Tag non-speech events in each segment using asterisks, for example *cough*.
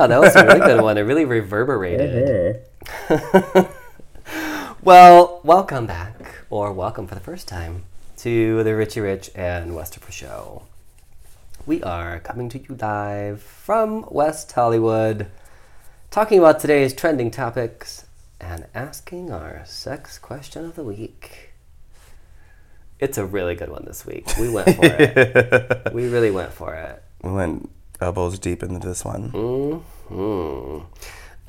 Yeah, that was a really good one. It really reverberated. Mm-hmm. *laughs* well, welcome back, or welcome for the first time, to the Richie Rich and Westerfer Show. We are coming to you live from West Hollywood, talking about today's trending topics and asking our sex question of the week. It's a really good one this week. We went for it. *laughs* we really went for it. We went elbows deep into this one. Hmm.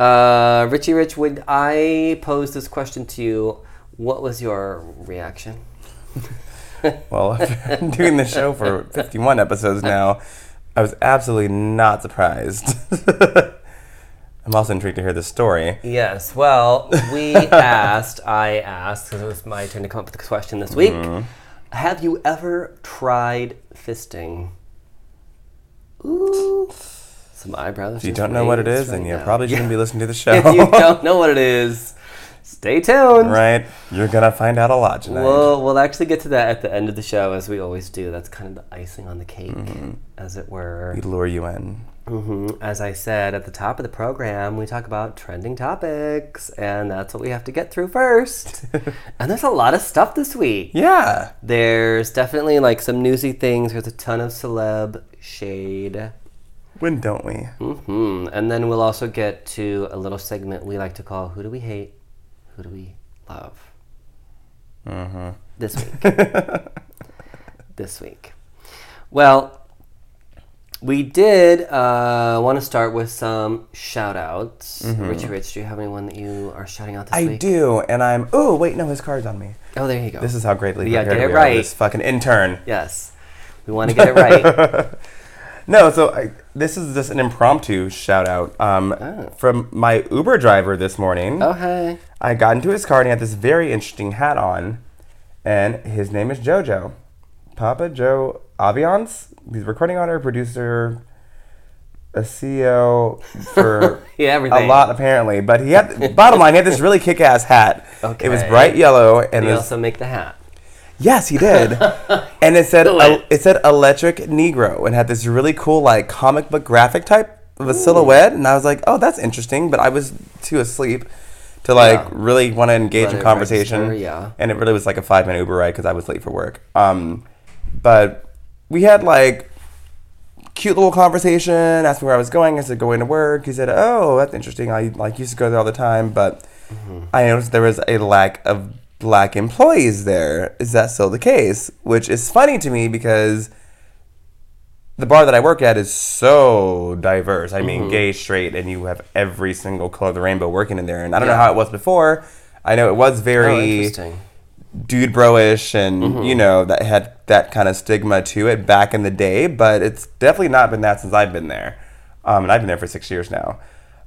Uh, Richie Rich, would I pose this question to you, what was your reaction? *laughs* Well, after *laughs* doing the show for 51 episodes now, I was absolutely not surprised. *laughs* I'm also intrigued to hear the story. Yes, well, we asked, I asked, because it was my turn to come up with the question this week. Have you ever tried fisting? Ooh. Some eyebrows. If you don't know what it is, then you probably shouldn't be listening to the show. *laughs* If you don't know what it is, stay tuned. right? You're gonna find out a lot tonight. We'll, we'll actually get to that at the end of the show, as we always do. That's kind of the icing on the cake, as it were. we lure you in. hmm As I said at the top of the program, we talk about trending topics, and that's what we have to get through first. *laughs* and there's a lot of stuff this week. Yeah. There's definitely like some newsy things. There's a ton of celeb shade. When don't we? hmm And then we'll also get to a little segment we like to call "Who Do We Hate? Who Do We Love?" Mm-hmm. This week. *laughs* this week. Well, we did uh, want to start with some shout outs. Richie Rich, do you have anyone that you are shouting out this Mm-hmm. I do, and I'm. Oh wait, no, his card's on me. Oh, there you go. This is how greatly Yeah, get it right. This fucking intern. yes. We want to get it right. *laughs* No, so I, this is just an impromptu shout out um, Oh. from my Uber driver this morning. oh, hey. I got into his car and he had this very interesting hat on, and his name is JoJo, Papa Joe Aviance. He's a recording author, producer, a CEO for *laughs* Yeah, everything. a lot apparently. But he had bottom line, he had this really kick-ass hat. *laughs* Okay. It was bright yellow and it was also make the hat. Yes, he did. *laughs* and it said Do it. said electric negro and had this really cool like comic book graphic type of a silhouette and I was like, "Oh, that's interesting," but I was too asleep to like Yeah. really want to engage in conversation. register, yeah. And it really was like a 5-minute Uber ride cuz I was late for work. Um but we had like cute little conversation, asked me where I was going. I said going to work. He said, "Oh, that's interesting. I like used to go there all the time, but I noticed there was a lack of black employees there. Is that still the case?" Which is funny to me because the bar that I work at is so diverse. I mean, gay, straight, and you have every single color of the rainbow working in there. And I don't know how it was before. I know it was Oh, very interesting. dude bro-ish and Mm-hmm. you know that had that kind of stigma to it back in the day but it's definitely not been that since i've been there um, and i've been there for six years now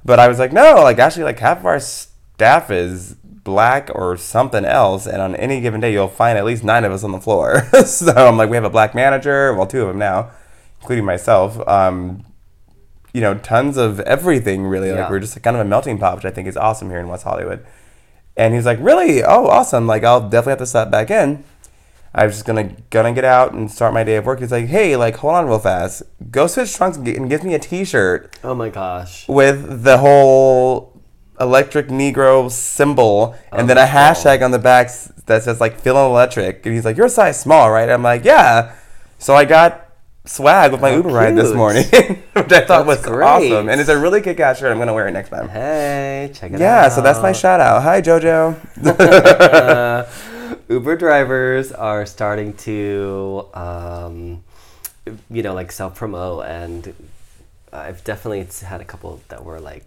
but i was like no like actually like half of our staff is black or something else and on any given day you'll find at least nine of us on the floor *laughs* so i'm like we have a black manager well two of them now including myself um, you know tons of everything really like we're just kind of a melting pot which i think is awesome here in west hollywood and he's like, "Really? Oh, awesome! Like, I'll definitely have to stop back in. I was just gonna gonna get out and start my day of work." He's like, "Hey, like, hold on real fast. Go switch trunks and, get, and give me a T-shirt Oh my gosh. with the whole electric Negro symbol, and Oh, then a hashtag on the back that says like feeling electric." And he's like, "You're a size small, right?" I'm like, "Yeah." So I got swag with my Uber ride this morning, *laughs* which I thought was great. awesome, and it's a really kick-ass shirt. I'm gonna wear it next time. Hey, check it out. Yeah, so that's my shout out. Hi, JoJo. uh, *laughs* Uber drivers are starting to, um, you know, like self promote, and I've definitely had a couple that were like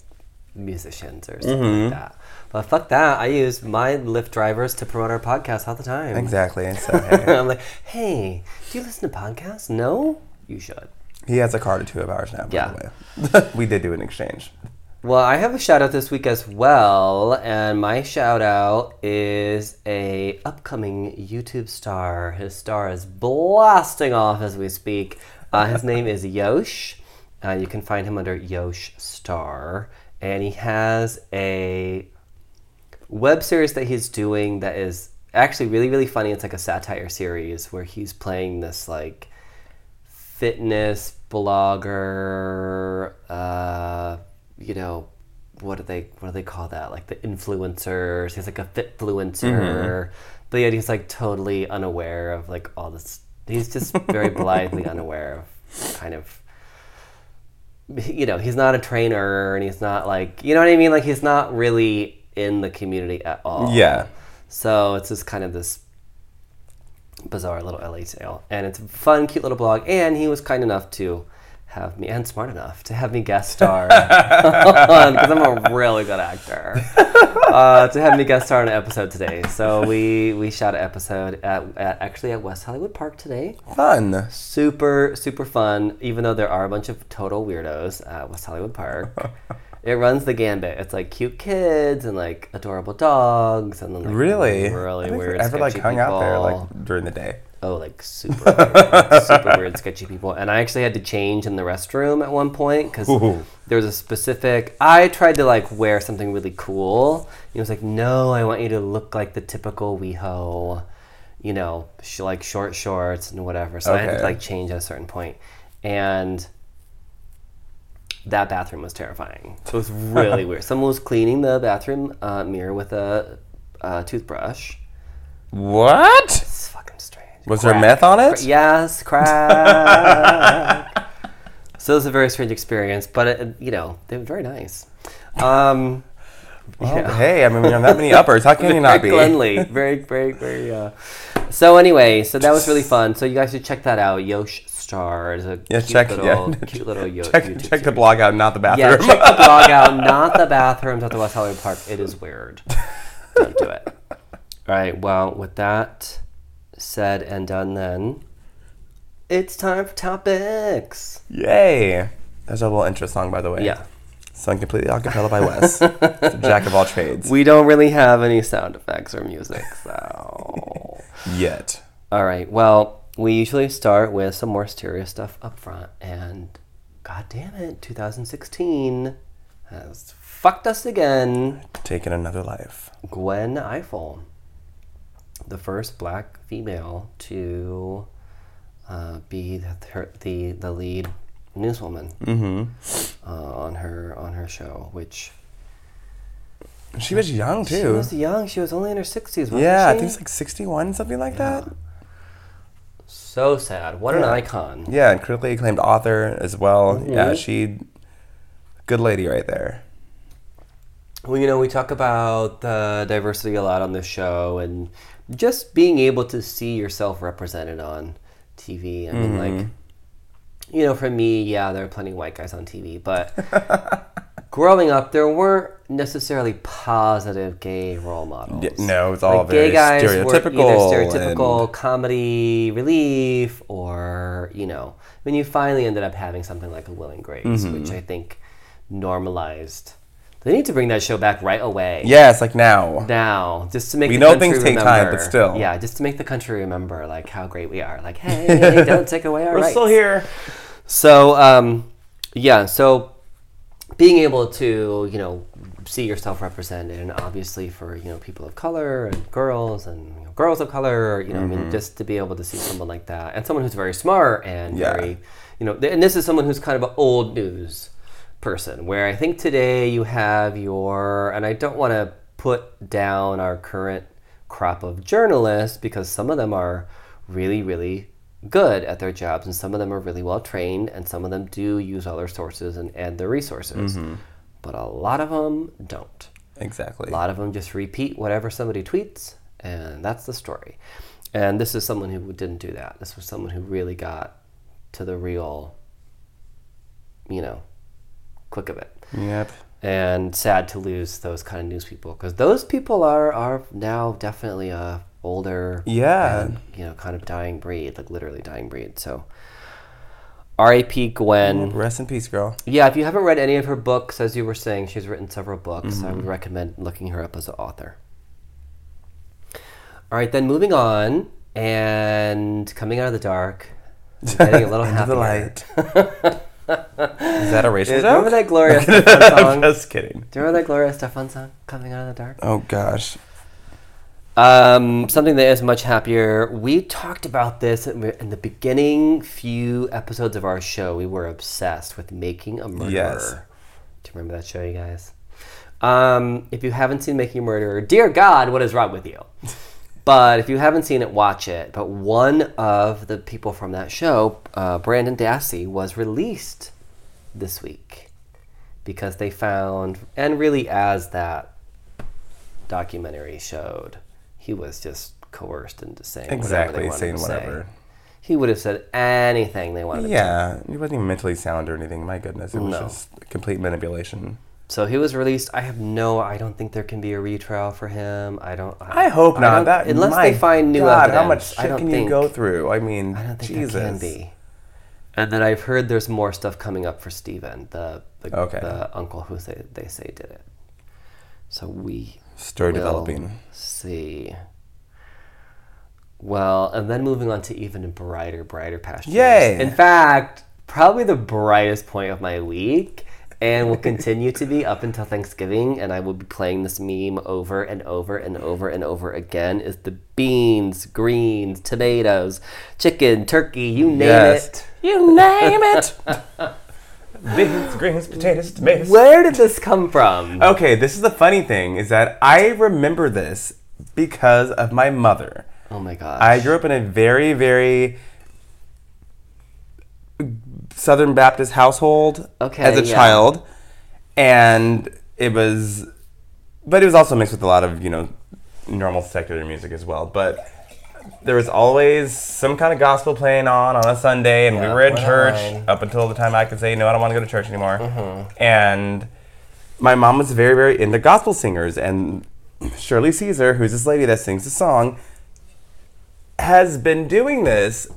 musicians or something Mm-hmm. like that. But fuck that, I use my Lyft drivers to promote our podcast all the time. Exactly. And so, *laughs* hey, I'm like, hey, do you listen to podcasts? No, you should. he has a car to two of ours now. By Yeah. the way, *laughs* we did do an exchange. Well, I have a shout out this week as well, and my shout out is a upcoming YouTube star. His star is blasting off as we speak. Uh, his *laughs* name is Yosh. Uh, you can find him under Yosh Star, and he has a web series that he's doing that is actually really really funny. It's like a satire series where he's playing this like fitness blogger. Uh, you know, what do they what do they call that? Like the influencers. He's like a fitfluencer, but yet he's like totally unaware of like all this. He's just very *laughs* blithely unaware of kind of. You know, he's not a trainer, and he's not like you know what I mean. Like he's not really in the community at all. Yeah. So it's just kind of this bizarre little LA tale. And it's a fun, cute little blog. And he was kind enough to have me, and smart enough to have me guest *laughs* star because I'm a really good actor. *laughs* Uh, to have me guest star on an episode today. So we we shot an episode at, at actually at West Hollywood Park today. Fun. Super super fun. Even though there are a bunch of total weirdos at West Hollywood Park. *laughs* It runs the gambit. It's like cute kids and like adorable dogs and then like Really? really I weird. Ever like hung out there like during the day. Oh, like super, weird, super weird, sketchy people. And I actually had to change in the restroom at one point because there was a specific. I tried to like wear something really cool. He was like, "No, I want you to look like the typical WeHo, you know, sh- like short shorts and whatever." So I had to like change at a certain point, and that bathroom was terrifying. So it was *laughs* really weird. Someone was cleaning the bathroom uh, mirror with a, uh toothbrush. What? It's fucking strange. Was there Crack. meth on it? Yes, *laughs* crack. so it was a very strange experience, but it, you know they were very nice. Um, Well, yeah. Hey, I mean, we have that many uppers. How can you not be? very, very, very. Uh... So anyway, so that was really fun. So you guys should check that out. Yosh Star is a Yeah, cute check. little, yeah, cute little *laughs* Yo- check. YouTube check the blog out, not the bathroom. Yeah, check the blog *laughs* out, not the bathrooms at the West Hollywood Park. It is weird. Don't do it. All right. Well, with that said and done, then it's time for topics. Yay! There's a little intro song, by the way. Yeah. Sung completely a cappella by Wes. jack of all trades. *laughs* We don't really have any sound effects or music, so. Yet. All right. Well, we usually start with some more serious stuff up front, and god damn it, 2016 has fucked us again. Taken another life. Gwen Ifill, the first black female to uh, be the, her, the the lead newswoman Mm-hmm. uh, on her on her show, which She was young too. she was young. She was only in her sixties. yeah, I she? think it's like 61, something like that. so sad. What an icon. Yeah, and critically acclaimed author as well. Yeah, Mhm. she, good lady right there. Well, you know, we talk about the diversity a lot on this show, and just being able to see yourself represented on TV. I mean, Mm-hmm. like, you know, for me, yeah, there are plenty of white guys on TV, but *laughs* growing up, there weren't necessarily positive gay role models. No, it's all like very gay guys were stereotypical. either stereotypical and- comedy relief, or you know, when you finally ended up having something like a Will and Grace, Mm-hmm. which I think normalized. They need to bring that show back right away. Yes, like now. Now, just to make We the know country things take time, but still. yeah, just to make the country remember like how great we are. Like, *laughs* hey, don't take away our We're rights. still here. So, um, yeah, so being able to, you know, see yourself represented, and obviously for, you know, people of color and girls and you know, girls of color, you know, I Mm-hmm. mean, just to be able to see someone like that and someone who's very smart and Yeah. very, you know, and this is someone who's kind of an old news person, where I think today you have your, and I don't want to put down our current crop of journalists because some of them are really, really good at their jobs and some of them are really well trained and some of them do use all their sources and, and their resources. Mm-hmm. But a lot of them don't. Exactly. A lot of them just repeat whatever somebody tweets, and that's the story. And this is someone who didn't do that. This was someone who really got to the real, you know, quick of it. Yep. And sad to lose those kind of news people because those people are are now definitely a older, Yeah. and, you know, kind of dying breed, like literally dying breed. So, R.A.P. Gwen. Rest in peace, girl. Yeah, if you haven't read any of her books, as you were saying, she's written several books. I would Mm-hmm. recommend looking her up as an author. All right, then moving on and coming out of the dark, *laughs* getting a little happier. the light. *laughs* Is that a racial joke? Remember that Gloria *laughs* Estefan song? I'm *laughs* just kidding. Do you remember that Gloria Estefan song, "Coming Out of the Dark"? Oh gosh. Um, something that is much happier. We talked about this in in the beginning few episodes of our show. We were obsessed with making a murderer. Yes. Do you remember that show, you guys? Um, if you haven't seen Making a Murderer, dear God, what is wrong with you? But if you haven't seen it, watch it. But one of the people from that show, uh, Brendan Dassey, was released this week because they found, and really as that documentary showed, he was just coerced into saying whatever they Exactly, wanted saying to say. whatever. He would have said anything they wanted. to Yeah, he wasn't even mentally sound or anything. My goodness, it was No. just complete manipulation. So he was released. I have no. I don't think there can be a retrial for him. I don't. I hope I not. That unless they find new God, evidence. How much I shit don't can think, you go through? I mean, I don't think Jesus. there can be. And then I've heard there's more stuff coming up for Steven, the the, Okay. the uncle who they, they say did it. So we Story developing. See. Well, and then moving on to even brighter, brighter pastures. Yay! In fact, probably the brightest point of my week, and will *laughs* continue to be up until Thanksgiving, and I will be playing this meme over and over and over and over again, is the beans, greens, tomatoes, chicken, turkey, you name Yes. it. You name it. *laughs* Beans, greens, potatoes, tomatoes. Where did this come from? Okay, this is the funny thing is that I remember this because of my mother. Oh my gosh. I grew up in a very, very Southern Baptist household Okay, as a yeah. child, and it was, but it was also mixed with a lot of you know normal secular music as well. But there was always some kind of gospel playing on on a Sunday, and we were in church on. up until the time I could say no, I don't want to go to church anymore. Mm-hmm. And my mom was very, very into gospel singers, and Shirley Caesar, who's this lady that sings the song, has been doing this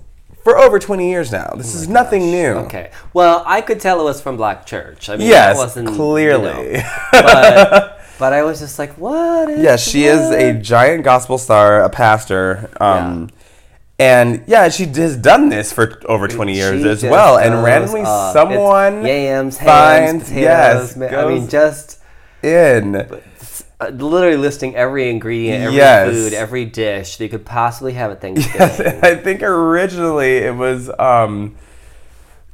for over 20 years now. This is nothing new. Okay. Well, I could tell it was from Black Church. I mean, Yes, that wasn't you clearly. know, *laughs* but, but I was just like, what? Is Yes, she is a giant gospel star, a pastor. Um, And yeah, she has done this for over 20 years She as well. And randomly, up. It's someone yams, finds, hams, potatoes. yes, ma- I mean, just in. Literally listing every ingredient, every Yes. food, every dish that you could possibly have at *laughs* Yes, Thanksgiving. and I think originally it was um,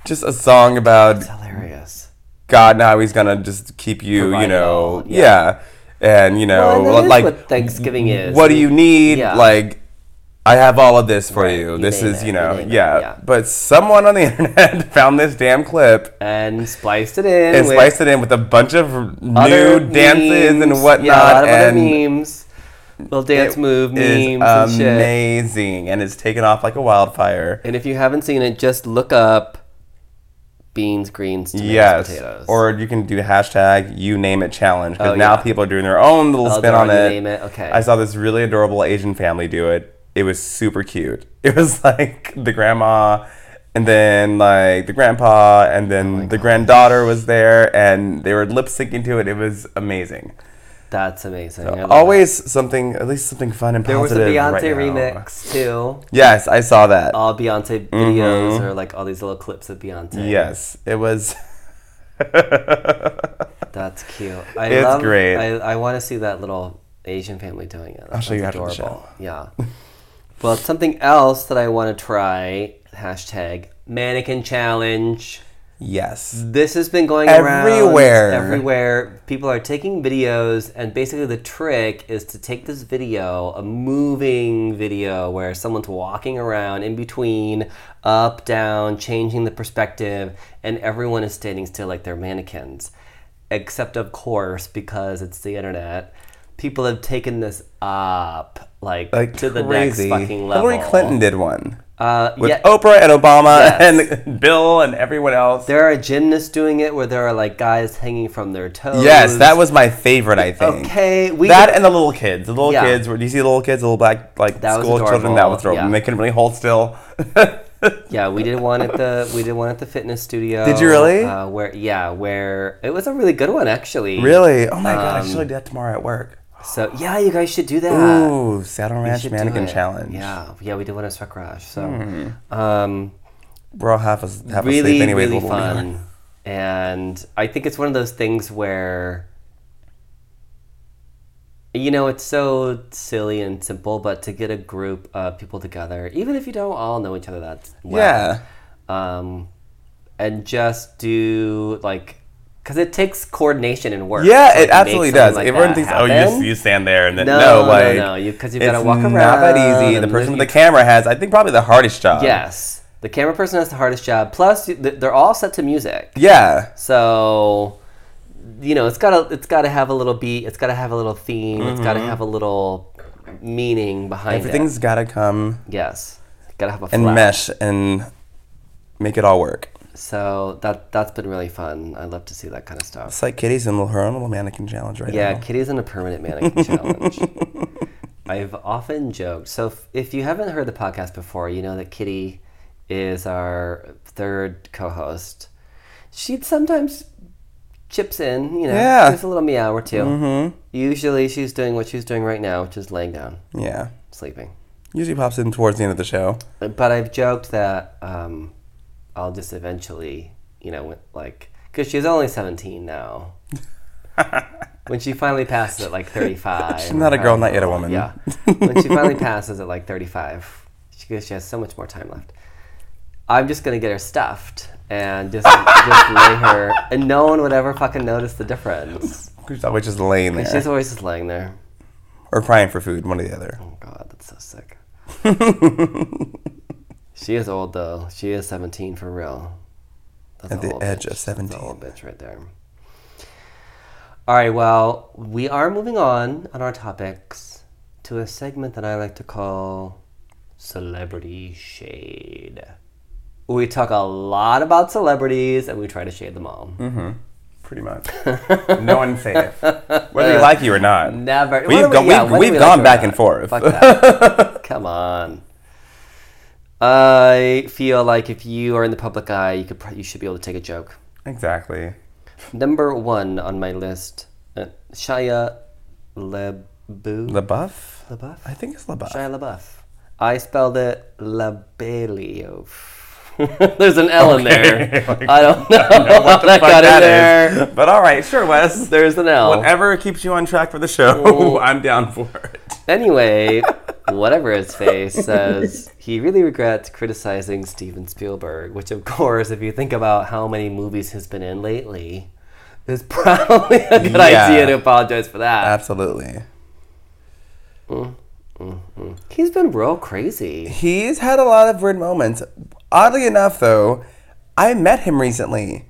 just a song about hilarious. God now He's gonna just keep you, Provide you know, yeah. yeah. and you know, Well, and like what Thanksgiving is. what do you need? Yeah. Like, I have all of this for Right, you. This is, it, you know, name it, yeah. yeah. But someone on the *laughs* internet *laughs* found this damn clip And spliced it in. and spliced it in with a bunch of new dances memes. and whatnot. Yeah, a lot of and other memes. Little dance move memes and shit. amazing, and it's taken off like a wildfire. And if you haven't seen it, just look up beans, greens, tomatoes, Yes, potatoes. or you can do hashtag you name it challenge because Oh, now yeah. people are doing their own little Oh, spin on it. It, okay. I saw this really adorable Asian family do it. It was super cute. *laughs* It was like the grandma, and then like the grandpa, and then the granddaughter was there, and they were lip syncing to it. It was amazing. That's amazing. Love Always something, at least something fun and it. There was a. Beyonce right remix too. Yes, I saw that. All Beyonce videos or like all these little clips of Beyonce. Mm-hmm. yes, it was. *laughs* That's cute. I It's love, great. I, I want to see that little Asian family doing it. That I'll show you after the show. adorable. Yeah. *laughs* well, something else that I want to try. Hashtag mannequin challenge. yes. This has been going Everywhere. around everywhere. People are taking videos, and basically the trick is to take this video, a moving video where someone's walking around in between, up, down, changing the perspective, and everyone is standing still like they're mannequins. Except, of course, because it's the internet, people have taken this up like, Like to the next fucking level. Hillary Clinton did one uh, with yeah, Oprah and Obama Yes. *laughs* and Bill and everyone else. There are gymnasts doing it where there are like guys hanging from their toes. Yes, that was my favorite. I think. okay. We that and the little kids, the little Yeah. kids. Where do you see the little kids, the little black like That school children? That was adorable, adorable. yeah. They couldn't really hold still. *laughs* yeah, we did one at the we did one at the fitness studio. Did you really? Uh, where yeah, where it was a really good one actually. really? Oh my god! I Um, should do that tomorrow at work. So yeah, you guys should do that. Ooh, Saddle Ranch Mannequin. Challenge. Yeah, yeah, we did one at Sweat Garage. So, Hmm. um, we're all half, as, half really, asleep anyway. really fun. And I think it's one of those things where you know, it's so silly and simple, but to get a group of people together, even if you don't all know each other, that's well, Yeah. um, and just do like because it takes coordination and work. Yeah, to, it absolutely does. like Everyone thinks, oh, you you stand there and then No, no, no, like no, you- 'cause you've it's gotta walk around. not that easy. The person with the camera has, I think, probably the hardest job. Yes, the camera person has the hardest job. Plus, they're all set to music, Yeah. so you know it's gotta it's gotta have a little beat. It's gotta have a little theme. It's gotta mm-hmm. have a little meaning behind Everything's it. Everything's got to come Yes, gotta have a and mesh and make it all work. So that that's been really fun. I love to see that kind of stuff. It's like Kitty's in her own little mannequin challenge right Yeah, now. Kitty's in a permanent mannequin challenge. *laughs* I've often joked. So if, if you haven't heard the podcast before, you know that Kitty is our third co-host. She sometimes chips in, you know, Yeah. gives a little meow or 2 Mm-hmm. Usually she's doing what she's doing right now, which is laying down, Yeah. sleeping. Usually pops in towards the end of the show. But I've joked that um, I'll just eventually, you know, like, because she's only 17 now. *laughs* when she finally passes at like 35. She's not a girl, not yet a woman. Yeah. when she finally *laughs* passes at like 35, she goes, she has so much more time left. I'm just going to get her stuffed and just, just lay her, *laughs* and no one would ever fucking notice the difference. She's always just laying there. She's always just laying there. or crying for food, one or the other. Oh god, that's so sick. She is old though. She is 17 for real. That's At the edge bitch. of That's 17. a old bitch right there. All right, well, we are moving on on our topics to a segment that I like to call Celebrity Shade. We talk a lot about celebrities and we try to shade them all. Mm-hmm. Pretty much. *laughs* no one's safe. Whether you like you or not. Never. We've gone- yeah, we've- we've we gone back and forth. Fuck that. *laughs* Come on. I feel like if you are in the public eye, you could you should be able to take a joke. Exactly. Number one on my list, uh, Shia LaBeouf. LaBeouf? LaBeouf. I think it's LaBeouf. Shia LaBeouf. I spelled it LaBeouf. *laughs* There's an L in there. *laughs* I don't know, what I Fuck got in there. is. But all right, sure, Wes. There's an L. Whatever keeps you on track for the show, *laughs* I'm down for it. Anyway, whatever his face says, he really regrets criticizing Steven Spielberg, which, of course, if you think about how many movies he's been in lately, is *laughs* probably a good Yeah. idea to apologize for that. Absolutely. He's been real crazy. He's had a lot of weird moments. Oddly enough, though, I met him recently.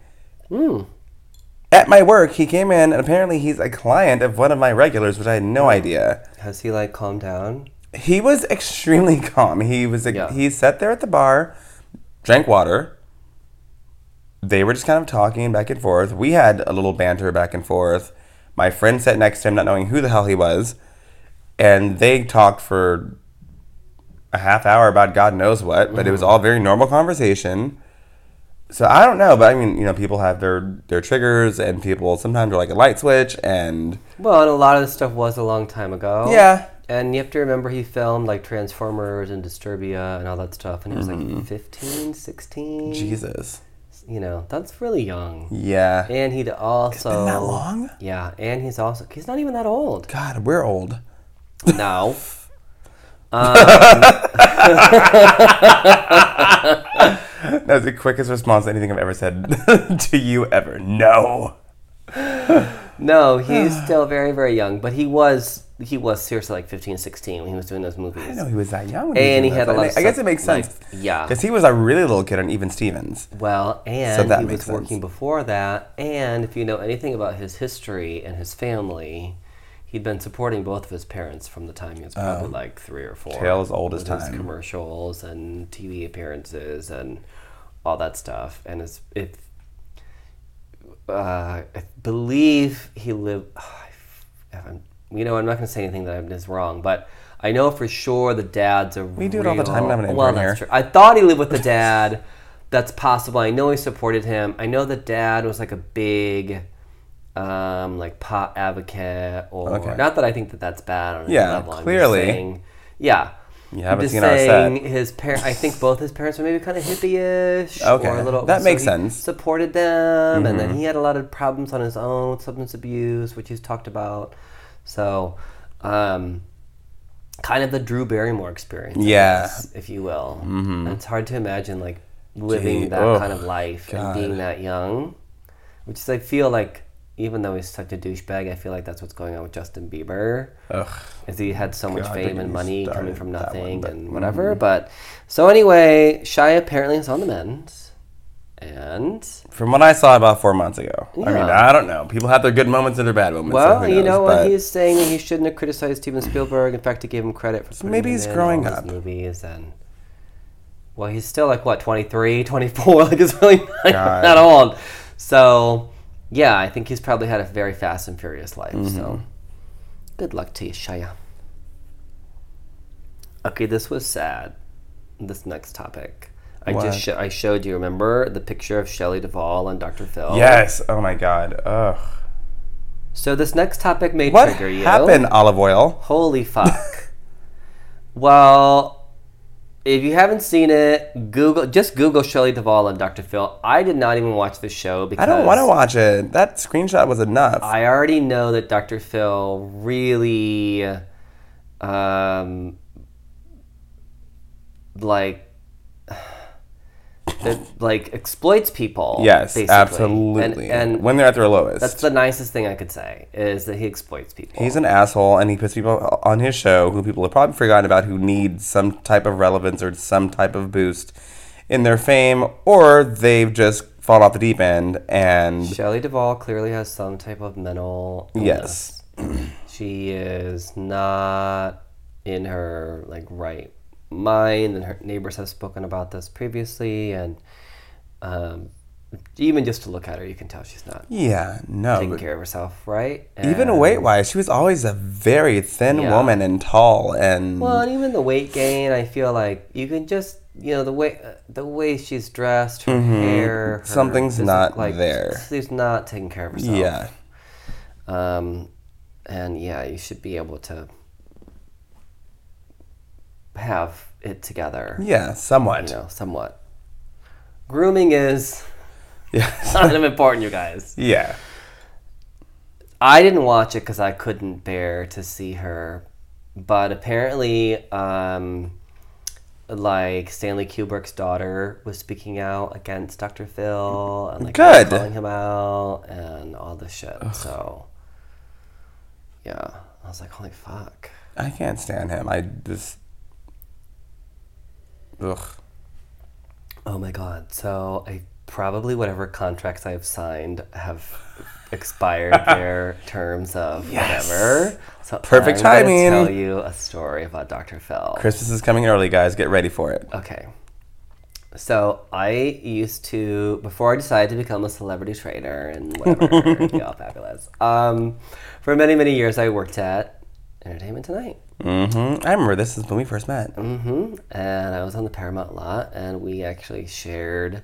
Hmm. At my work, he came in, and apparently he's a client of one of my regulars, which I had no idea. Has he like calmed down? He was extremely *laughs* calm. He was Yeah. he sat there at the bar, drank water. They were just kind of talking back and forth. We had a little banter back and forth. My friend sat next to him, not knowing who the hell he was, and they talked for a half hour about God knows what. But it was all very normal conversation. So I don't know, but I mean, you know, people have their their triggers, and people sometimes are like a light switch, and Well, and a lot of this stuff was a long time ago. yeah, And you have to remember he filmed like Transformers and Disturbia and all that stuff, and he was Mm-hmm. like 15, 16. Jesus, You know, that's really young. yeah. And he'd also. been that long? Yeah, and he's also. He's not even that old. God, we're old. No. *laughs* *laughs* That was the quickest response to anything I've ever said *laughs* to you ever. No. No, he's *sighs* still very, very young, but he was he was seriously like 15, 16 when he was doing those movies. I know he was that young. And he was had a lot I guess it makes sense. like, yeah. Because he was a really little kid on Even Stevens. Well, and that he was sense. working before that, and if you know anything about his history and his family, he'd been supporting both of his parents from the time he was probably like three or four. Oh. Tale as old as time. commercials and TV appearances and all that stuff. And his, if uh, I believe he lived. *sighs* I'm, you know, I'm not going to say anything that is wrong, but I know for sure the dad's a. We do it all the time, I have an well, intern that's here. true. I thought he lived with the dad. That's possible. I know he supported him. I know the dad was like a big, um, like pot advocate, or Okay. not that I think that that's bad on any Yeah, level. I'm just clearly. saying- yeah. You I'm haven't just seen our set. his parents. I think both his parents were maybe kind of hippie-ish. Okay, or a little, that makes he sense. Mm-hmm. Supported them, and then he had a lot of problems on his own, with substance abuse, which he's talked about. So, Um, kind of the Drew Barrymore experience, Yeah. guess, if you will. Mm-hmm. It's hard to imagine like living Gee, that ugh, kind of life God. and being that young, which is I feel like even though he's such a douchebag, I feel like that's what's going on with Justin Bieber. Ugh. Is he had so much God, fame and money coming from that one, nothing but- mm-hmm. and whatever. But so anyway, Shia apparently is on the mend, and From what I saw about four months ago. I mean, I don't know. People have their good moments and their bad moments. so well, who you know what he's saying he shouldn't have criticized Steven Spielberg. In fact, he gave him credit for maybe he's in growing up. movies and. Well, he's still like what 23, *laughs* 24, like it's really not old. So, yeah, I think he's probably had a very fast and furious life. Mm-hmm. So, good luck to you, Shia. Okay, this was sad. This next topic. I What? just sho- I showed you. Remember the picture of Shelley Duvall and Dr. Phil? Yes. Oh my God. Ugh. So this next topic may What trigger you. What happened, olive oil? Holy fuck. *laughs* well, if you haven't seen it, Google just Google Shelley Duvall and Dr. Phil. I did not even watch the show because I don't want to watch it. That screenshot was enough. I already know that Dr. Phil really, um, like, that like exploits people. yes, basically. absolutely. And, and when they're at their lowest. that's the nicest thing I could say is that he exploits people. He's an asshole, and he puts people on his show who people have probably forgotten about who need some type of relevance or some type of boost in their fame, or they've just fallen off the deep end. And Shelley Duvall clearly has some type of mental Yes. *clears throat* she is not in her like right mind, and her neighbors have spoken about this previously, and um, even just to look at her, you can tell she's not yeah, no. taking care of herself, right? Even weight wise, she was always a very thin Yeah. woman and tall, and Well, and even the weight gain, I feel like you can just, you know, the way the way she's dressed, her hair, her Mm-hmm. Something's not like, there. She's not taking care of herself. yeah, Um, and yeah, you should be able to have it together. yeah, somewhat. You know, somewhat. Grooming is Yeah, *laughs* kind of important, you guys. yeah. I didn't watch it because I couldn't bear to see her, but apparently, um, like Stanley Kubrick's daughter was speaking out against Dr. Phil and like Good. calling him out and all this shit. So, yeah, I was like, holy fuck. I can't stand him. I just, ugh. Oh my god. So I probably whatever contracts I have signed have expired *laughs* their terms of Yes. whatever. So Perfect I'm timing. tell you a story about Dr. Phil. Christmas is coming early, guys. Get ready for it. Okay. So I used to before I decided to become a celebrity trainer and whatever, *laughs* yeah, fabulous. Um, for many many years I worked at Entertainment Tonight. Mm-hmm. I remember this is when we first met. Mm-hmm. And I was on the Paramount lot, and we actually shared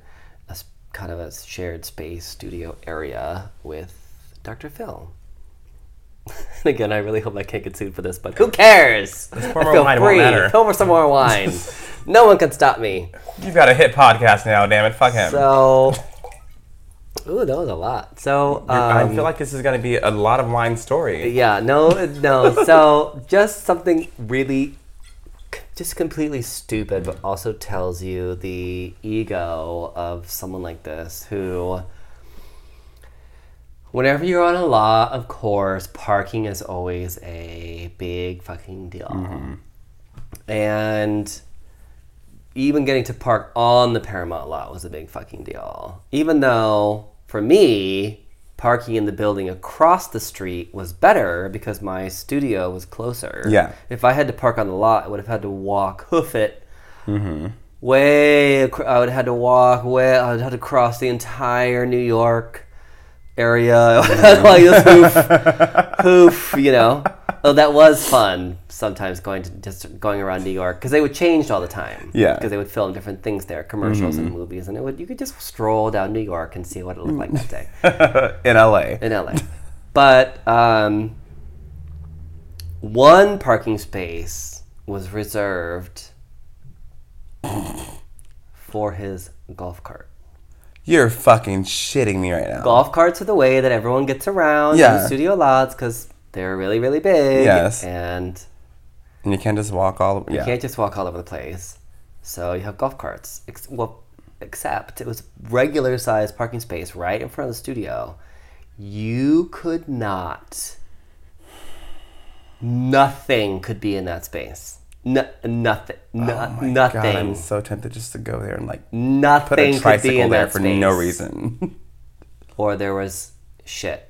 a kind of a shared space studio area with Dr. Phil. and *laughs* again, I really hope I can't get sued for this, but who cares? pour I more wine, it won't matter. Pour some more wine. *laughs* no one can stop me. You've got a hit podcast now, damn it. Fuck him. So, *laughs* ooh, that was a lot. So, I um, feel like this is going to be a lot of wine story. yeah, no, no. *laughs* So, just something really, just completely stupid, but also tells you the ego of someone like this who, whenever you're on a lot, of course, parking is always a big fucking deal. And even getting to park on the Paramount lot was a big fucking deal. Even though, for me, parking in the building across the street was better because my studio was closer. Yeah. If I had to park on the lot, I would have had to walk, hoof it, Mm-hmm. way. I would have had to walk way. I would have had to cross the entire New York area *laughs* like this hoof, *laughs* hoof. You know. Oh, that was fun. Sometimes going to just going around New York because they would change all the time. Yeah. Because they would film different things there, commercials and movies, and it would you could just stroll down New York and see what it looked like that day *laughs* In LA. in LA. But um, one parking space was reserved for his golf cart. You're fucking shitting me right now. Golf carts are the way that everyone gets around Yeah. in studio lots because They're really, really big. Yes. And And you can't just walk all. you Yeah. can't just walk all over the place. So you have golf carts. Ex- well, except it was regular sized parking space right in front of the studio. You could not. Nothing could be in that space. No, nothing. Oh no, Oh my nothing. God, I'm so tempted just to go there and like nothing put a could be tricycle in there for space. no reason. *laughs* Or there was shit.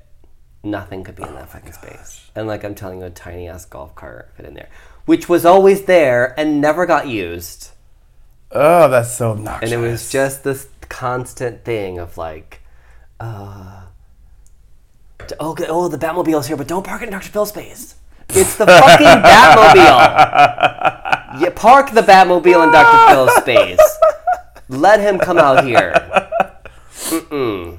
Nothing could be Oh in that fucking space. And like I'm telling you, a tiny ass golf cart fit in there, which was always there and never got used. oh, that's so obnoxious. And it was just this constant thing of like, uh, oh, oh, the Batmobile's here, but don't park it in Dr. Phil's space. It's the fucking *laughs* Batmobile. You park the Batmobile in Dr. Phil's space. Let him come out here. *laughs* Mm-mm.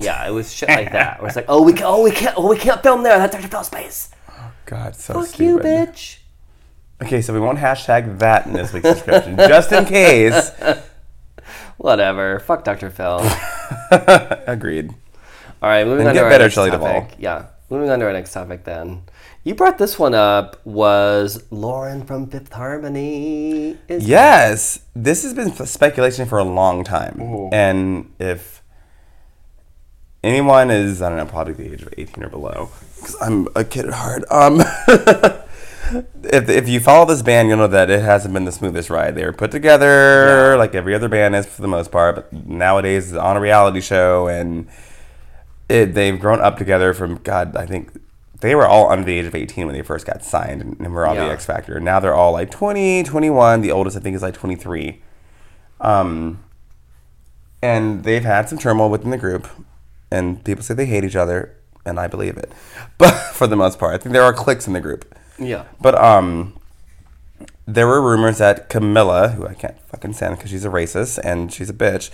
Yeah, it was shit like that. Where it's like, oh, we can, oh, we can't, oh, we can't film there. That's Dr. Phil's space. Oh *gasps* God, so Fuck stupid. you, bitch. Okay, so we won't hashtag that in this week's description, just in case. *laughs* Whatever. Fuck Dr. Phil. *laughs* Agreed. All right, moving And on get to our better, next Shelley topic. Duvall. Yeah, moving on to our next topic then. You brought this one up. Was Lauren from Fifth Harmony? Is Yes, this has been speculation for a long time, and if anyone is, I don't know, probably the age of eighteen or below, because I'm a kid at heart. Um, *laughs* if if you follow this band, you'll know that it hasn't been the smoothest ride. They were put together like every other band is for the most part, but nowadays it's on a reality show, and it, they've grown up together from God. I think they were all under the age of 18 when they first got signed and, and were on Yeah. the X Factor. Now they're all like 20, 21. The oldest I think is like 23. Um, and they've had some turmoil within the group, and people say they hate each other, and I believe it. *laughs* But for the most part, I think there are cliques in the group. Yeah. But um, there were rumors that Camila, who I can't fucking stand because she's a racist and she's a bitch,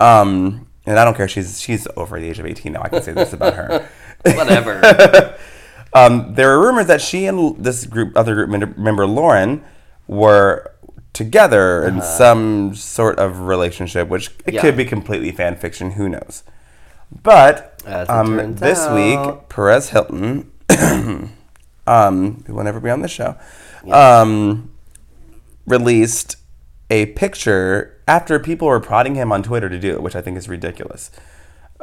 um, and I don't care. She's she's over the age of eighteen now. I can say this about her. *laughs* Whatever. *laughs* Um, there were rumors that she and this group, other group member Lauren, were together in some sort of relationship, which it. Yeah. could be completely fan fiction. Who knows? But um, this out- week, Perez Hilton, *coughs* um, who will never be on this show, um, released a picture after people were prodding him on Twitter to do it, which I think is ridiculous,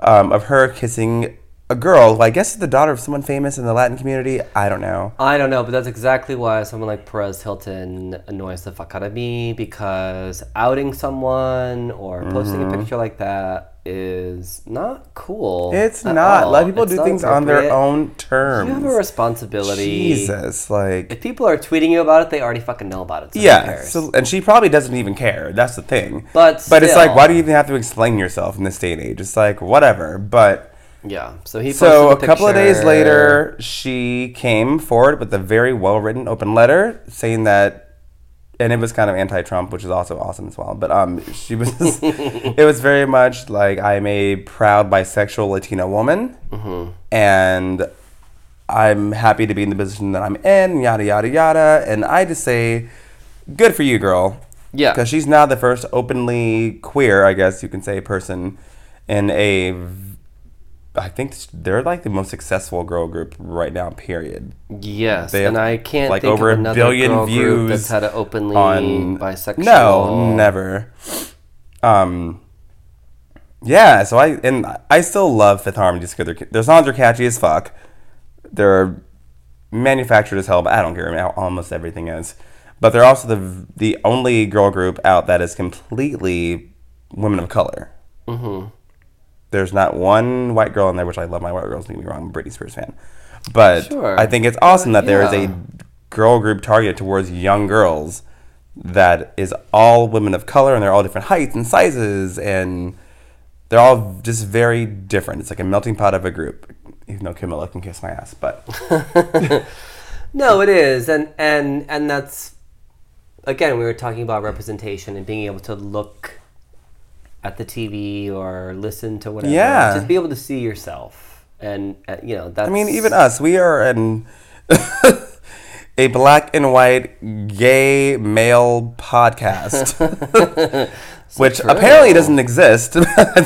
um, of her kissing a girl who I guess is the daughter of someone famous in the Latin community. I don't know. I don't know, but that's exactly why someone like Perez Hilton annoys the fuck out of me because outing someone or posting a picture like that is not cool. It's not. All. people It's do things on their own terms. You have a responsibility. Jesus, like If people are tweeting you about it, they already fucking know about it. So yeah. So and she probably doesn't even care. That's the thing. But but it's like, why do you even have to explain yourself in this day and age? It's like whatever. But yeah. So he. so a posted couple of days later, she came forward with a very well written open letter saying that. And it was kind of anti-Trump, which is also awesome as well. But um, she was, *laughs* it was very much like I'm a proud bisexual Latino woman, Mm-hmm. and I'm happy to be in the position that I'm in, yada yada yada. And I just say, good for you, girl. Yeah. Because she's now the first openly queer, I guess you can say, person in a. I think they're like the most successful girl group right now. Period. Yes, They have, and I can't like, think over a of another billion girl group that's had an openly On bisexual. No, never. Um. Yeah, so I and I still love Fifth Harmony just because their songs are catchy as fuck. They're manufactured as hell, but I don't care. Mean, almost everything is. But they're also the the only girl group out that is completely women of color. Mm-hmm. There's not one white girl in there, which I love my white girls. Don't get me wrong, I'm a Britney Spears fan, but Sure. I think it's awesome that there is Yeah. a girl group targeted towards young girls that is all women of color, and they're all different heights and sizes, and they're all just very different. It's like a melting pot of a group. Even though Camila can kiss my ass, but *laughs* No, it is, and and and that's again we were talking about representation and being able to look at the TV or listen to whatever. Yeah. just be able to see yourself, and uh, you know that's. I mean, even us, we are an *laughs* a black and white gay male podcast, *laughs* *laughs* which true. apparently doesn't exist.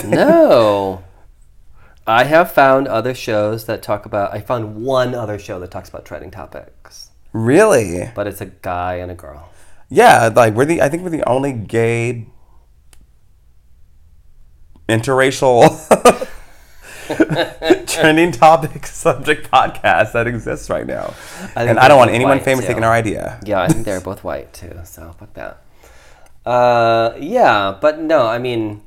no. I have found other shows that talk about. I found one other show that talks about trending topics, Really? but it's a guy and a girl. Yeah, like we're the I think we're the only gay interracial *laughs* trending topic subject podcast that exists right now. think And I don't want anyone famous too. taking our idea. Yeah, I think they're both white too. So fuck that. Uh, yeah, but no, I mean,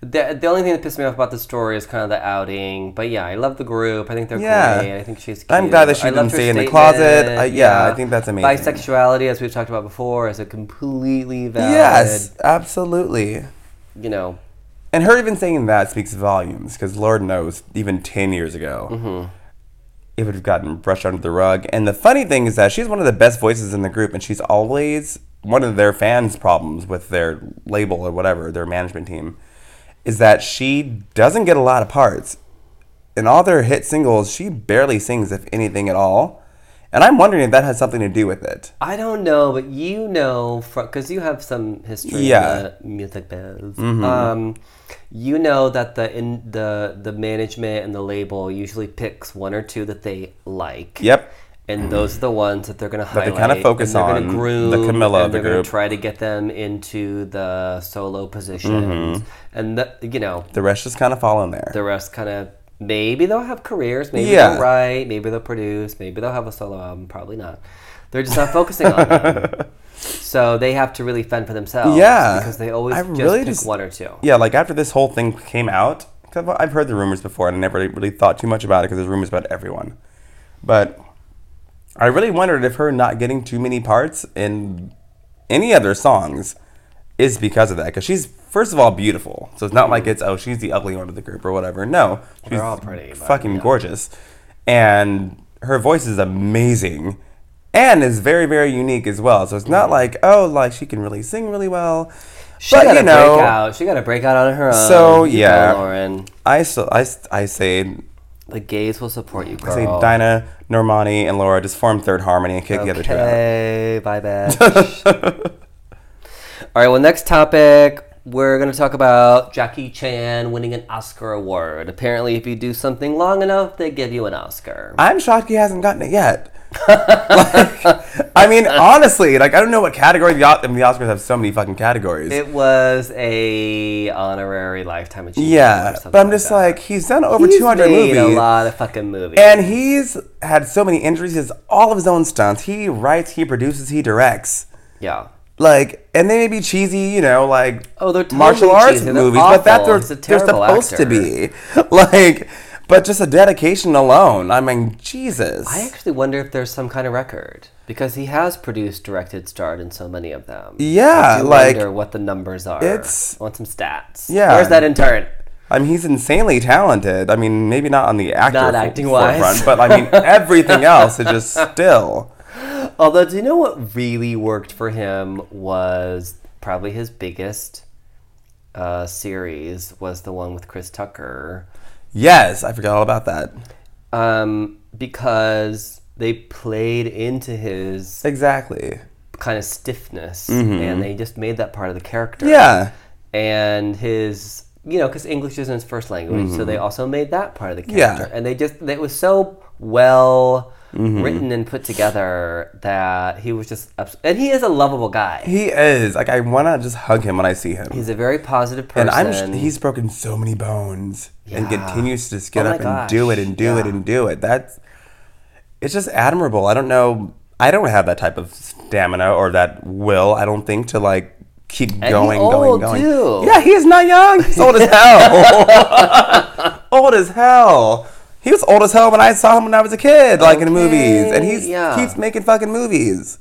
the the only thing that pissed me off about the story is kind of the outing. But yeah, I love the group. I think they're Yeah. great. I think she's. Cute. I'm glad that she I didn't stay in the closet. I- yeah, I think that's amazing. Bisexuality, as we've talked about before, is a completely valid. Yes, absolutely. You know, And her even saying that speaks volumes because Lord knows, even 10 years ago, Mm-hmm. it would have gotten brushed under the rug. And the funny thing is that she's one of the best voices in the group, and she's always one of their fans' problems with their label or whatever, their management team, is that she doesn't get a lot of parts. In all their hit singles, she barely sings, if anything at all. And I'm wondering if that has something to do with it. I don't know, but you know, because you have some history Yeah. in the music biz. Um, you know that the in the the management and the label usually picks one or two that they like. Yep. And those are the ones that they're going to That they kinda focus and on, the groom, Camila of and the they're gonna group. try to get them into the solo positions, and the, you know The rest just kind of fall in there. the rest kind of maybe they'll have careers, maybe Yeah. they'll write, maybe they'll produce, maybe they'll have a solo album, probably not. They're just not focusing on them. *laughs* So they have to really fend for themselves. Yeah. Because they always I just really pick just- one or two. yeah, like after this whole thing came out, 'cause I've- I've heard the rumors before and I never really thought too much about it because there's rumors about everyone. But I really wondered if her not getting too many parts in any other songs is because of that. Because she's, first of all, beautiful. So it's not like it's, oh, she's the ugly one of the group or whatever. No. She's They're all pretty, but, fucking yeah. gorgeous. And her voice is amazing. And is very, very unique as well. So it's not like, oh, like she can really sing really well. She but got to you know, break out. She got to break out on her own. So, yeah. Lauren. I still, I, I say, The gays will support you, I girl. say Dinah, Normani, and Lauren just form Third Harmony and kick the other two out. Okay, bye, bitch. *laughs* All right, well, next topic. We're going to talk about Jackie Chan winning an Oscar award. Apparently, if you do something long enough, they give you an Oscar. *laughs* I'm shocked he hasn't gotten it yet. like, *laughs* I mean, honestly, like I don't know what category the, I mean, the Oscars have so many fucking categories. It was a honorary lifetime achievement. or yeah, something but I'm just that. like he's done over He's 200 made movies, a lot of fucking movies. and he's had so many injuries. He has all of his own stunts. He writes, he produces, he directs. yeah. Like, and they may be cheesy, you know, like Oh, they're totally martial arts cheesy. They're movies, but what they're terrible supposed to be. *laughs* Like, but just a dedication alone. I mean, Jesus. I actually wonder if there's some kind of record because he has produced, directed, starred in so many of them. Yeah, I do like, wonder what the numbers are. it's- I want some stats. Yeah. Where's that intern? I mean, he's insanely talented. I mean, maybe not on the actor Not acting-wise. forefront, but I mean, everything *laughs* else is just still. Although, do you know what really worked for him was probably his biggest uh, series was the one with Chris Tucker, Yes, I forgot all about that. um, because they played into his Exactly. kind of stiffness, and they just made that part of the character. Mm-hmm. Yeah. and his you know because english isn't his first language so they also made that part of the Mm-hmm. Yeah. and they just it was so well Mm-hmm. written and put together that he was just abs- and he is a lovable guy He is. Like, I want to just hug him when I see him. he's a very positive person and I'm sh- he's broken so many bones and continues to just get Oh up and do it and do it and do it. That's it's just admirable. I don't know. I don't have that type of stamina or that will. I don't think to like keep he going, going, going. too. Yeah, he's not young. He's old as hell. *laughs* *laughs* old as hell. He was old as hell when I saw him when I was a kid, like in movies, and Okay, he's yeah. keeps making fucking movies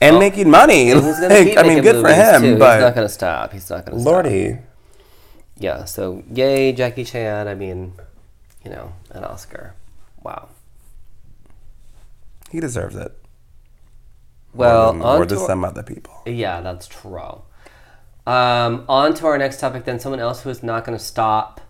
and making money. And *laughs* Like, I mean, good for him, too. but he's not gonna stop he's not gonna stop lordy. yeah so yay jackie chan i mean you know an oscar wow He deserves it. well on to some other people. Yeah, that's true. Um, on to our next topic then. Someone else who is not going to stop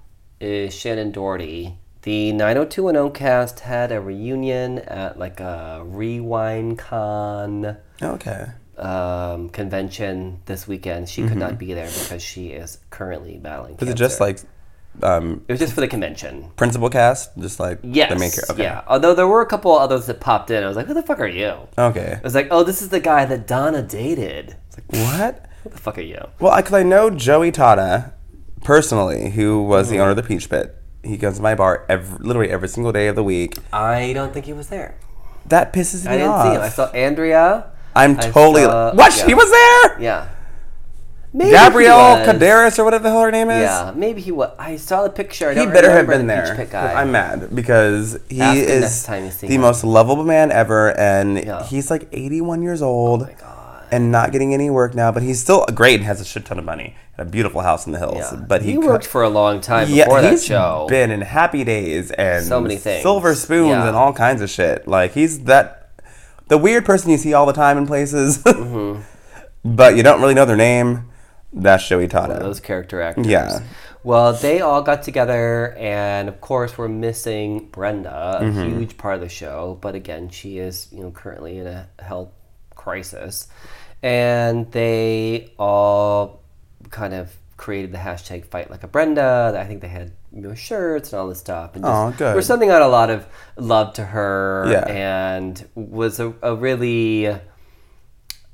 is Shannen Doherty. The 90210 cast had a reunion at like a Rewind Con Okay. um, convention this weekend. She could not be there because she is currently battling Mm-hmm. Is it just like um, It was just for the convention. principal cast, just like Yes. the main character. Okay. Yeah. Although there were a couple others that popped in. I was like, who the fuck are you? Okay. I was like, oh, this is the guy that Donna dated. It's like, What? who the fuck are you? Well, I, cause I know Joey Tata personally, who was Mm-hmm. the owner of the Peach Pit. He comes to my bar every, literally every single day of the week. I don't think he was there. That pisses me off. I didn't off. see him. I saw Andrea. I'm I totally saw- what? yeah. She was there. Yeah. Maybe Gabrielle was. Carteris or whatever the hell her name is. Yeah, maybe he was. I saw the picture. I He don't better have remember been the Peach there. Pit guy. I'm mad because he Ask him next is time you see the him. most lovable man ever, and Yeah. he's like 81 years oh old Oh my God. and not getting any work now. But he's still great and has a shit ton of money a beautiful house in the hills. Yeah. But he, he co- worked for a long time yeah, before that show. been in Happy Days and So many things. Silver Spoons Yeah. and all kinds of shit. Like he's that the weird person you see all the time in places, *laughs* Mm-hmm. but you don't really know their name. That's Joey Tata. those character actors. Yeah. Well, they all got together, and of course, we're missing Brenda, a Mm-hmm. huge part of the show. But again, she is, you know, currently in a health crisis, and they all kind of created the hashtag Fight Like a Brenda. I think they had you know, shirts and all this stuff. And just, Aw, good. We're sending out a lot of love to her, Yeah. and was a, a really.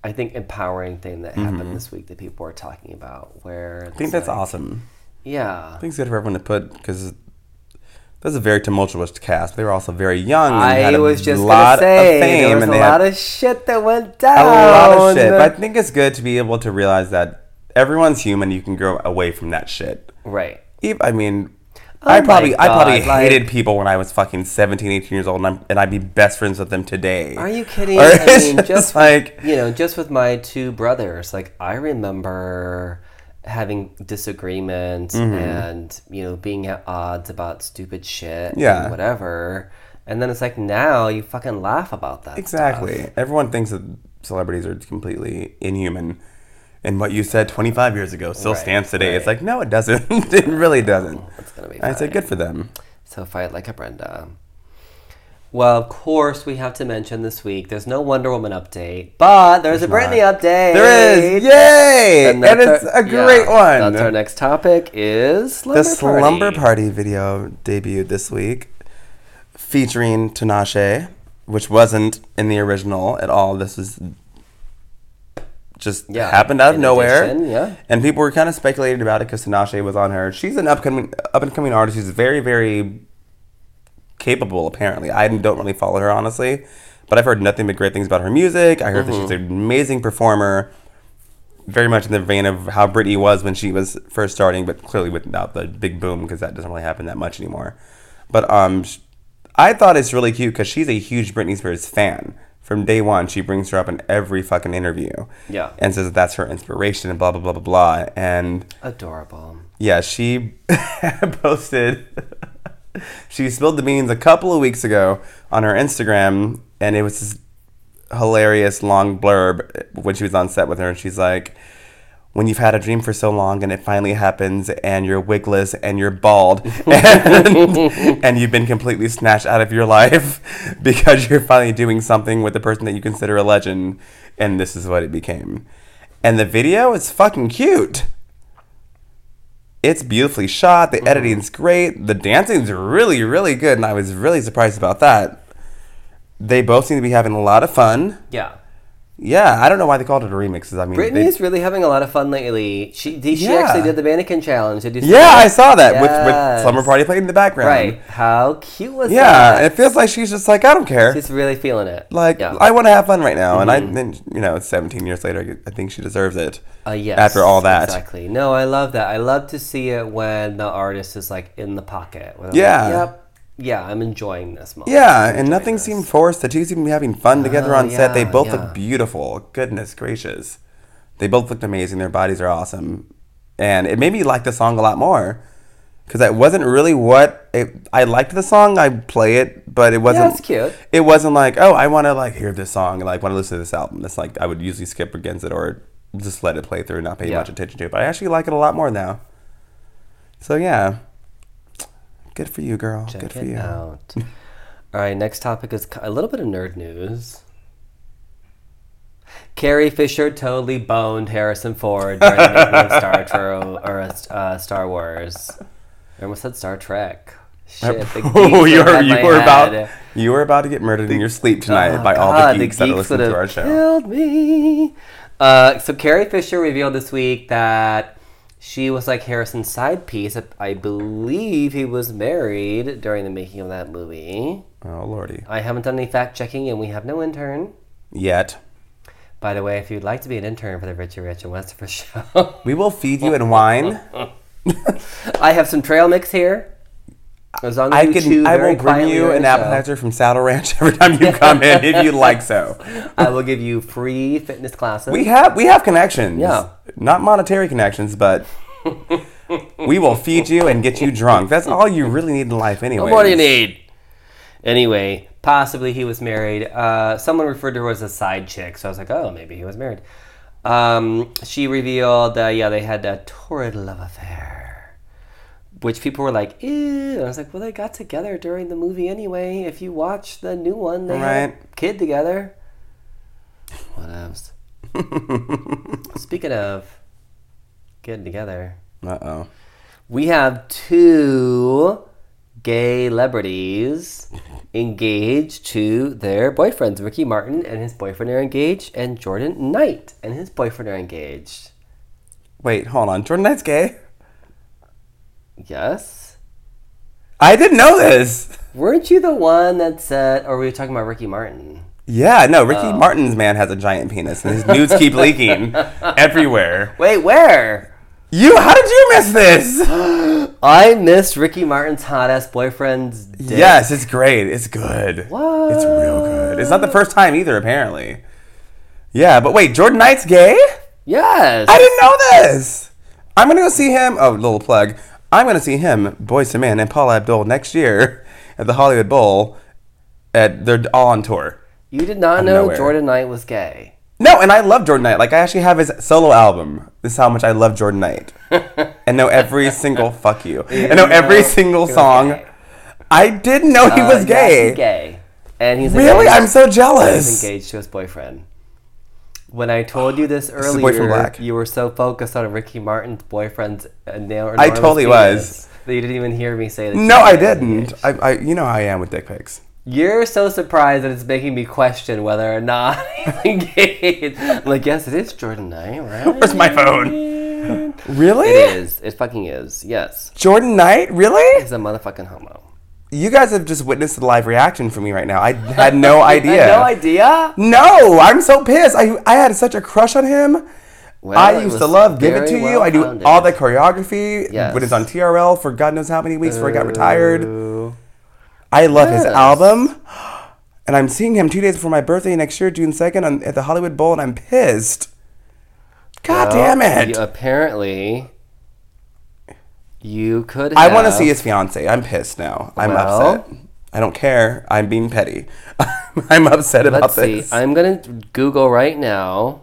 I think empowering thing that happened this week that people were talking about. Where Mm-hmm. I think that's awesome. Yeah, I think it's good for everyone to put because that's a very tumultuous cast. They were also very young. And I had a was just lot say of fame there was and a lot of shit that went down. a lot of shit. But I think it's good to be able to realize that everyone's human. You can grow away from that shit. right. I mean, Oh I probably I probably like- hated people when I was fucking 17, 18 years old, and, I'm, and I'd be best friends with them today. Are you kidding? Or I *laughs* mean, just just like you know, just with my two brothers, like I remember having disagreements mm-hmm. and you know being at odds about stupid shit, and Yeah. whatever. And then it's like now you fucking laugh about that. exactly. stuff. Everyone thinks that celebrities are completely inhuman. And what you said 25 years ago still Right, stands today. It's like, no, it doesn't. *laughs* it really doesn't. It's gonna be. I said, good for them. So fight like a Brenda. Well, of course, we have to mention this week. There's no Wonder Woman update, but there's, a Britney update. There is. Yay! And, that's it's our- a great yeah, one. That's our next topic. Is slumber the Slumber Party. Party video debuted this week featuring Tinashe, which wasn't in the original at all. This is just Yeah, happened out of nowhere. addition, yeah. And people were kind of speculating about it because Tinashe was on her. She's an upcoming up and coming artist She's very, very capable, apparently. I don't really follow her, honestly. But I've heard nothing but great things about her music. I heard that she's an amazing performer. Very much in the vein of how Britney was when she was first starting, but clearly without the big boom because that doesn't really happen that much anymore. But um, I thought it's really cute because she's a huge Britney Spears fan. From day one, she brings her up in every fucking interview. Yeah. And says that that's her inspiration and blah, blah, blah, blah, blah. And Adorable. yeah, she *laughs* posted. she spilled the beans a couple of weeks ago on her Instagram, and it was this hilarious long blurb when she was on set with her, and she's like, "When you've had a dream for so long and it finally happens, and you're wigless and you're bald, *laughs* and, *laughs* and you've been completely snatched out of your life *laughs* because you're finally doing something with the person that you consider a legend, and this is what it became." And the video is fucking cute. It's beautifully shot. The mm-hmm. editing's great. The dancing's really, really good, and I was really surprised about that. They both seem to be having a lot of fun. Yeah. Yeah, I don't know why they called it a remix. I mean, Britney is really having a lot of fun lately. She she Yeah. actually did the mannequin challenge. Did you see yeah, that? I saw that with, with Yes. Slumber Party playing in the background. Right. How cute was Yeah, that? Yeah, it feels like she's just like I don't care. She's really feeling it. like yeah. I want to have fun right now, and I, then you know, it's 17 years later. I think she deserves it. Uh, yes, After all that. exactly. No, I love that. I love to see it when the artist is like in the pocket. Yeah. Like, yep. Yeah, I'm enjoying this moment. Yeah, I'm and nothing this." seemed forced. The two seemed to be having fun oh, together Oh, on set. They both yeah. look beautiful. Goodness gracious. They both looked amazing. Their bodies are awesome. And it made me like the song a lot more. Because that wasn't really what it, I liked the song. I play it, but it wasn't. it's cute. It wasn't like, oh, I want to like hear this song and like want to listen to this album. It's like I would usually skip against it or just let it play through and not pay Yeah. much attention to it. But I actually like it a lot more now. So yeah, good for you, girl. Check good for it you. out. *laughs* All right, next topic is a little bit of nerd news. Carrie Fisher totally boned Harrison Ford during the making *laughs* of Star Trek or uh, Star Wars. I almost said Star Trek. Shit, the *laughs* Oh, you were you were about you were about to get murdered in your sleep tonight Oh, by all God, the geeks that are geeks listening would to our show. Killed me. Uh, so Carrie Fisher revealed this week that she was like Harrison's side piece. I believe he was married during the making of that movie. Oh lordy. I haven't done any fact checking, and we have no intern. Yet. By the way, if you'd like to be an intern for the Richie Rich and Westford *laughs* show, We will feed you and wine. *laughs* I have some trail mix here. As long as I you can I will bring you an appetizer from Saddle Ranch *laughs* every time you come in if you'd like so. I will give you free fitness classes. We have we have connections. Yeah. Not monetary connections, but we will feed you and get you drunk. That's all you really need in life anyway. What do you need? Anyway, possibly he was married. Uh, someone referred to her as a side chick, so I was like, oh, maybe he was married. Um, she revealed, uh, yeah, they had a torrid love affair, which people were like, ew. And I was like, well, they got together during the movie anyway. If you watch the new one, they had Right. a kid together. *sighs* What else? *laughs* Speaking of getting together, Uh oh. we have two gay celebrities *laughs* engaged to their boyfriends. Ricky Martin and his boyfriend are engaged, and Jordan Knight and his boyfriend are engaged. Wait, hold on. Jordan Knight's gay? Yes? I didn't know this. Weren't you the one that said, or were we talking about Ricky Martin? Yeah, no, Ricky Oh. Martin's man has a giant penis and his nudes keep leaking *laughs* everywhere. Wait, where? You how did you miss this? *gasps* I missed Ricky Martin's hot ass boyfriend's dick. Yes, it's great. It's good. What? It's real good. It's not the first time either, apparently. Yeah, but wait, Jordan Knight's gay? Yes. I didn't know this. I'm gonna go see him. Oh, little plug. I'm gonna see him, Boyz II Men, and Paula Abdul next year *laughs* at the Hollywood Bowl. At they're all on tour. You did not know nowhere. Jordan Knight was gay. No, and I love Jordan Knight. Like I actually have his solo album. This is how much I love Jordan Knight, *laughs* and know every single "fuck you," and know every single song. gay. I didn't know he Uh, was yes, gay. he's gay. And he's Really, engaged- I'm so jealous. He's engaged to his boyfriend. When I told you this *sighs* is earlier, Boy from Black. you were so focused on Ricky Martin's boyfriend's uh, nail. I totally was. That you didn't even hear me say that. No, I didn't. I, I, you know how I am with dick pics. You're so surprised that it's making me question whether or not *laughs* he's engaged. I'm like, yes, it is Jordan Knight, right? *laughs* Where's my phone? *laughs* Really? It is. It fucking is. Yes. Jordan Knight? Really? He's a motherfucking homo. You guys have just witnessed the live reaction from me right now. I had no *laughs* idea. had no idea? No, I'm so pissed. I I had such a crush on him. Well, I used to love Give It to You. well I do founded. all the choreography Yes. when it's on TRL for God knows how many weeks before I got retired. Oh. I love his album. And I'm seeing him two days before my birthday next year, June 2nd, on, at the Hollywood Bowl, and I'm pissed. God Well, damn it. you- apparently, you could. I want to see his fiance. I'm pissed now. I'm Well- upset. I don't care. I'm being petty. *laughs* I'm upset about Let's see. this. I'm gonna Google right now.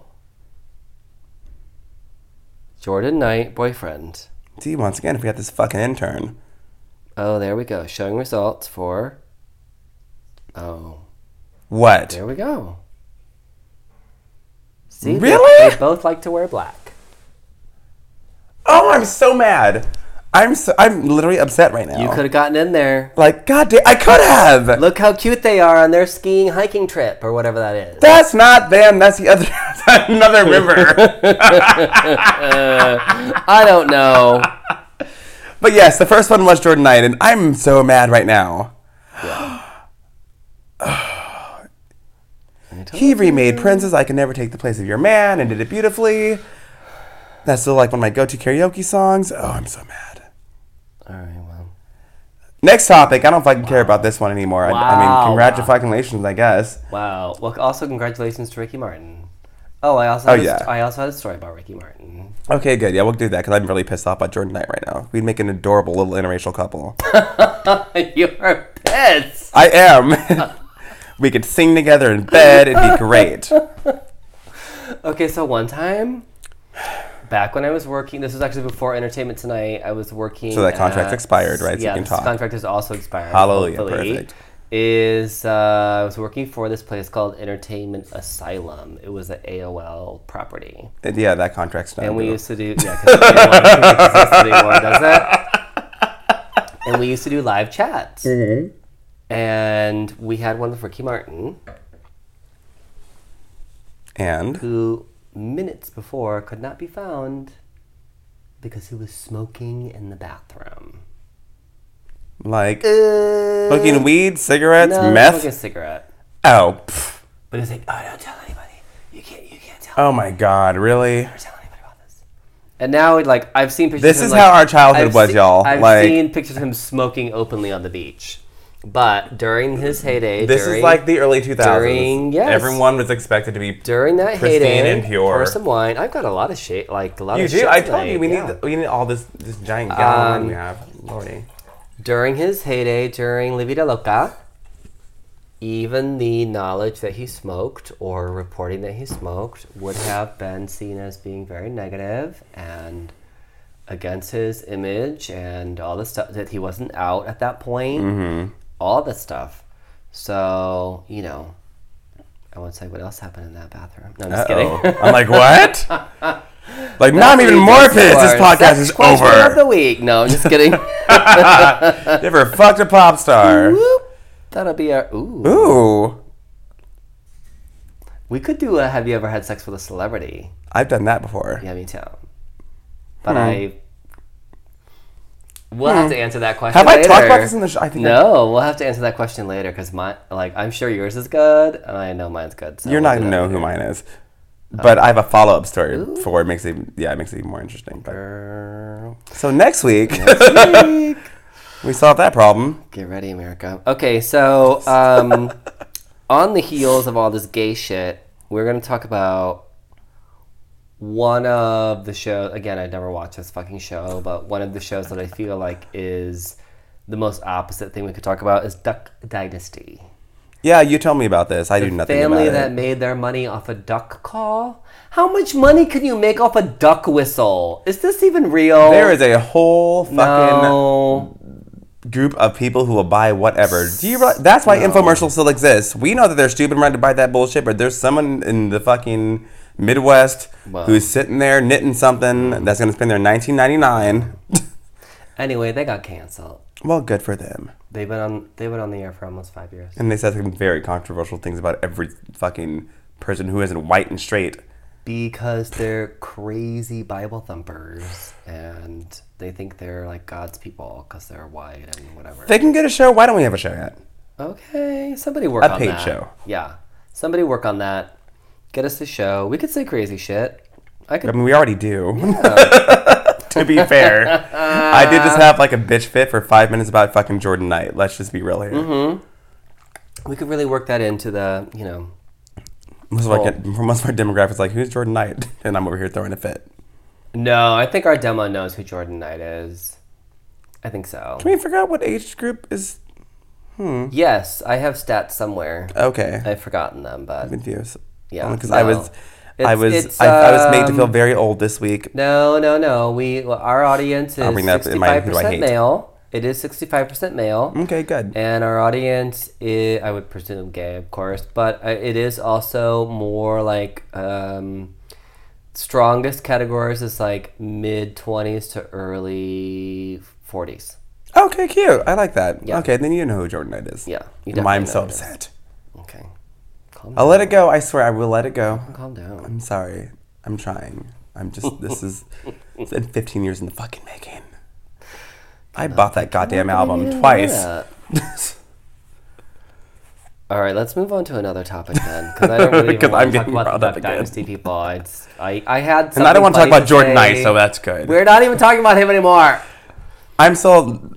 Jordan Knight boyfriend. See, once again, if we had this fucking intern. Oh, there we go. Showing results for. Oh, What? there we go. See, they- They, both like to wear black. Oh, I'm so mad. I'm so, I'm literally upset right now. You could have gotten in there. Like, god damn, I could have. Look how cute they are on their skiing hiking trip or whatever that is. That's not them. That's the other. That's *laughs* another river. *laughs* *laughs* I don't know. but yes, the first one was Jordan Knight, and I'm so mad right now. *sighs* he remade Prince's. I Can Never Take the Place of Your Man and did it beautifully. That's still like one of my go-to karaoke songs. Oh, I'm so mad. All right, well. Next topic. I don't fucking care about this one anymore. I, I Wow. mean, congratulations, I guess. Wow. Well, also congratulations to Ricky Martin. Oh, I also Oh, yeah. st- I also had a story about Ricky Martin. Okay, good. Yeah, we'll do that because I'm really pissed off by Jordan Knight right now. We'd make an adorable little interracial couple. *laughs* You're pissed. I am. *laughs* we could sing together in bed. It'd be great. *laughs* Okay, so one time, back when I was working, this was actually before Entertainment Tonight. I was working. So that contract's at- expired, right? So you Yeah, can this talk. contract is also expired. Hallelujah, hopefully. perfect. Is uh, I was working for this place called Entertainment Asylum. It was an AOL property, And yeah, that contract's done. and we used to do yeah. Because AOL doesn't exist anymore, does it? *laughs* and we used to do live chats. Mm-hmm. And we had one with Ricky Martin, And who minutes before could not be found because he was smoking in the bathroom. like Uh, smoking weed, cigarettes, no, meth. smoking a cigarette. Oh, pff. But he's like, oh, don't tell anybody. You can't, you can't tell. oh my God! Really? Never tell anybody about this. And now, like, I've seen pictures. This of him, is like- how our childhood I've was, seen- y'all. I've Like- seen pictures of him smoking openly on the beach. But during his heyday, This during, is like the early 2000s. during- yes. Everyone was expected to be. during that pristine heyday, and pure. pour some wine. I've got a lot of shit, like a lot You of. do. shit I to told you we need we need all this this giant gallon Um, we have. Lordy. during his heyday, during La Vida Loca, even the knowledge that he smoked or reporting that he smoked would have been seen as being very negative and against his image and all the stuff that he wasn't out at that point. All the stuff. So, you know, I won't say what else happened in that bathroom. No, I'm just Uh-oh. kidding. I'm like, what? *laughs* like, now I'm even more pissed. This podcast is Question of over. the week. No, I'm just kidding. *laughs* Never fucked a pop star. Whoop. That'll be our. Ooh. Ooh, We could do a Have you ever had sex with a celebrity? I've done that before. Yeah, me too. But Hmm. I. We'll have to answer that question. Have I later. talked about this in the show? I think No, we'll have to answer that question later because my like I'm sure yours is good and I know mine's good. So You're we'll not do gonna that know later. who mine is. But I have a follow up story for it makes it yeah, it makes it even more interesting. But, Girl. so next week Week. *laughs* we solve that problem. Get ready, America. Okay, so um, *laughs* on the heels of all this gay shit, we're gonna talk about one of the shows. Again, I never watched this fucking show, but one of the shows that I feel like is the most opposite thing we could talk about is Duck Dynasty. Yeah, you tell me about this. I do nothing Family that made their money off a duck call. How much money can you make off a duck whistle? Is this even real? There is a whole fucking no. group of people who will buy whatever. Do you? realize- That's why infomercials still exist. We know that they're stupid and right to buy that bullshit, but there's someone in the fucking Midwest Wow. who's sitting there knitting something that's gonna spend their 19.99. Anyway, they got canceled. well, good for them. They've been on they've been on the air for almost five years. And they said some very controversial things about every fucking person who isn't white and straight. Because they're crazy Bible thumpers and they think they're like God's people because they're white and whatever. They can get a show. Why don't we have a show yet? okay, somebody work A on paid show. Yeah, somebody work on that. Get us a show. We could say crazy shit. I I could. mean, we already do. *laughs* to be fair, I did just have like a bitch fit for five minutes about fucking Jordan Knight. Let's just be real here. We could really work that into the you know. Most of, our, *laughs* most of our demographics like, who's Jordan Knight? *laughs* And I'm over here throwing a fit. No, I think our demo knows who Jordan Knight is. I think so. Can we figure out what age group is? Hmm. Yes, I have stats somewhere. Okay. I've forgotten them, but confused. Yeah, Because I no. was, I was, it's, I, I was made to feel um, very old this week. No, no, no. We well, our audience is that in my- sixty-five who do I percent male. It is sixty-five percent male, Okay, good. and our audience is, I would presume, gay, of course, but uh, it is also more like um, strongest categories is like mid twenties to early forties. Okay, cute. I like that. Yeah. Okay, then you know who Jordan Knight is. Yeah, you why I'm so upset. Okay, calm I'll let it go. I swear, I will let it go. Calm down. I'm sorry. I'm trying. I'm just. *laughs* This is. It's been 15 years in the fucking making. I bought that goddamn album twice. *laughs* All right, let's move on to another topic then, because I don't really *laughs* want I'm to talk getting about the up Duck again. Dynasty people. I, I, I had, And I don't want to talk about Jordan Knight, so that's good. We're not even talking about him anymore. I'm still.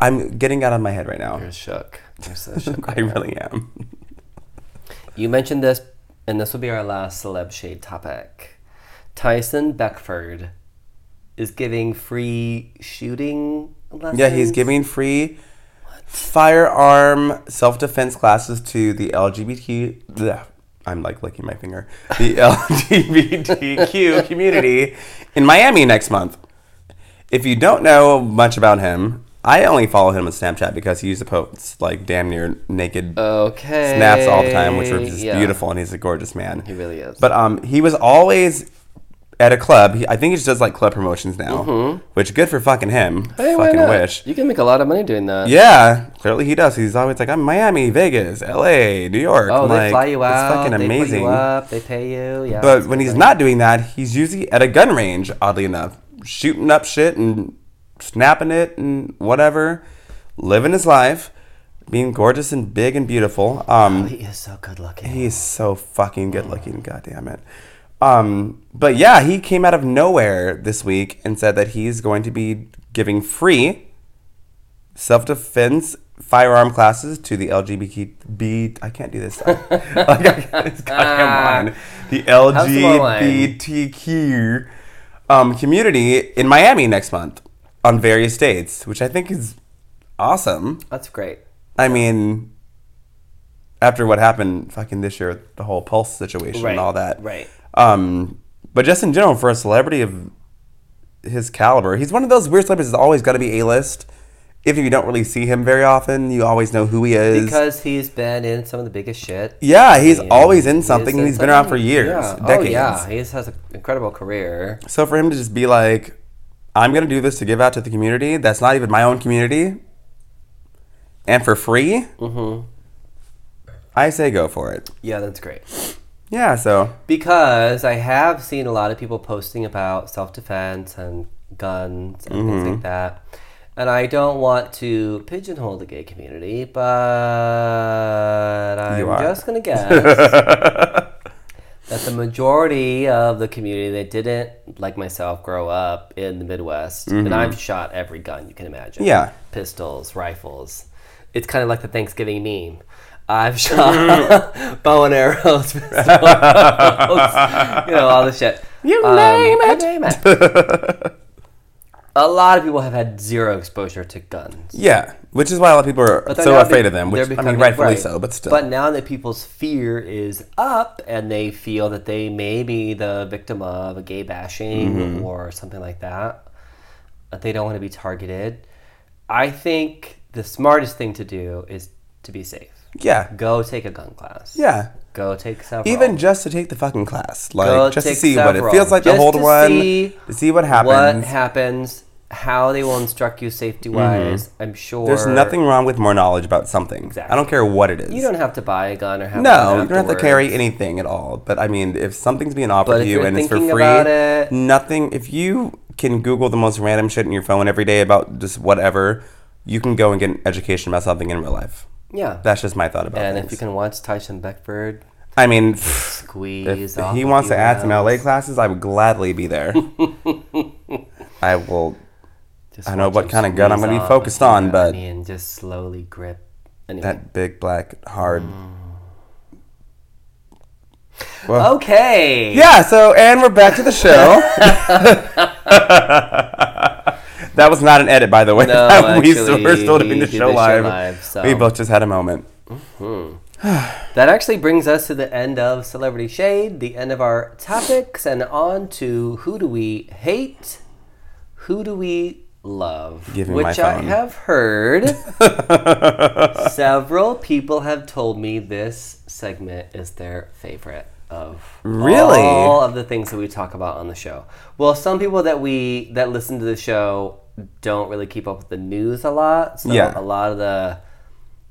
I'm getting out of my head right now. You're shook. You're so shook. I really am. You mentioned this, and this will be our last celeb shade topic. Tyson Beckford is giving free shooting lessons. Yeah, he's giving free firearm self defense classes to the LGBT. bleh, I'm like licking my finger. The *laughs* LGBTQ community in Miami next month. If you don't know much about him, I only follow him on Snapchat because he used to post like damn near naked okay. snaps all the time, which are just Yeah, beautiful, and he's a gorgeous man. He really is. But um, he was always at a club. He, I think he just does like club promotions now, which good for fucking him. Mm-hmm. Hey, fucking wish. You can make a lot of money doing that. Yeah, clearly he does. He's always like, I'm Miami, Vegas, L.A., New York. Oh, I'm they like, fly you out. It's fucking they amazing. up. They pay you. Yeah. But when he's not doing that, he's usually at a gun range, oddly enough, shooting up shit and snapping it and whatever, living his life, being gorgeous and big and beautiful. Um, he is so good looking. he's so fucking good looking, god damn it. Um, but yeah, he came out of nowhere this week and said that he's going to be giving free self defense firearm classes to the LGBT. I can't do this. *laughs* like, I can't, it's goddamn line. The Have some more wine. LGBTQ um, community in Miami next month on various dates, which I think is awesome. That's great. I mean, after what happened fucking this year, the whole pulse situation Right, and all that. right. Um, but just in general, for a celebrity of his caliber, he's one of those weird celebrities that's always got to be A list. If you don't really see him very often, you always know who he is. Because he's been in some of the biggest shit. yeah, he's And always in something, and he's been around for something- years, Yeah. decades. Oh yeah, he has an incredible career. So for him to just be like, I'm gonna do this to give out to the community that's not even my own community, and for free, Mm-hmm. I say go for it. Yeah, that's great. Yeah, so Because I have seen a lot of people posting about self defense and guns and things Mm-hmm. like that. And I don't want to pigeonhole the gay community, but I'm just going *laughs* to guess that the majority of the community that didn't, like myself, grow up in the Midwest, and I've shot every gun you can imagine Mm-hmm. Yeah. pistols, rifles. It's kind of like the Thanksgiving meme. I've *laughs* shot *laughs* bow and arrows, *laughs* pistols, you know, all the shit. You Um, name it. name it. A lot of people have had zero exposure to guns. yeah, which is why a lot of people are so afraid be- of them. Which I mean, rightfully right. so, but still. But now that people's fear is up and they feel that they may be the victim of a gay bashing Mm-hmm. or something like that, that they don't want to be targeted, I think the smartest thing to do is to be safe. Yeah, Go take a gun class. yeah. Go take several. Even just to take the fucking class, like Go just to take see what it several. feels like to Just hold to one, see to see what happens. what happens. happens, how they will instruct you safety wise. I'm sure Mm-hmm. There's nothing wrong with more knowledge about something. Exactly. I don't care what it is. You don't have to buy a gun or have no, one you don't have to afterwards. carry anything at all. But I mean, if something's being offered But to if you you're and it's for thinking free, about it- nothing. If you can Google the most random shit in your phone every day about just whatever, you can go and get an education about something in real life. Yeah. That's just my thought about it. and things. if you can watch Tyson Beckford I mean, squeeze, if off he wants to add some LA classes, I would gladly be there. *laughs* I will. just I know what kind of gun I'm gonna be focused on, but- I mean, just slowly grip. Anyway. That big black hard. Mm. Well, okay. Yeah, so and we're back to the show. *laughs* *laughs* that was not an edit, by the way. No, *laughs* we actually, we're still doing the show the show live. live, so. We both just had a moment. Mm-hmm. *sighs* That actually brings us to the end of Celebrity Shade, the end of our topics, and on to who do we hate, who do we love, Give me my which I have heard *laughs* several people have told me this segment is their favorite of Really? all of the things that we talk about on the show. Well, some people that we that listen to the show don't really keep up with the news a lot, so Yeah. a lot of the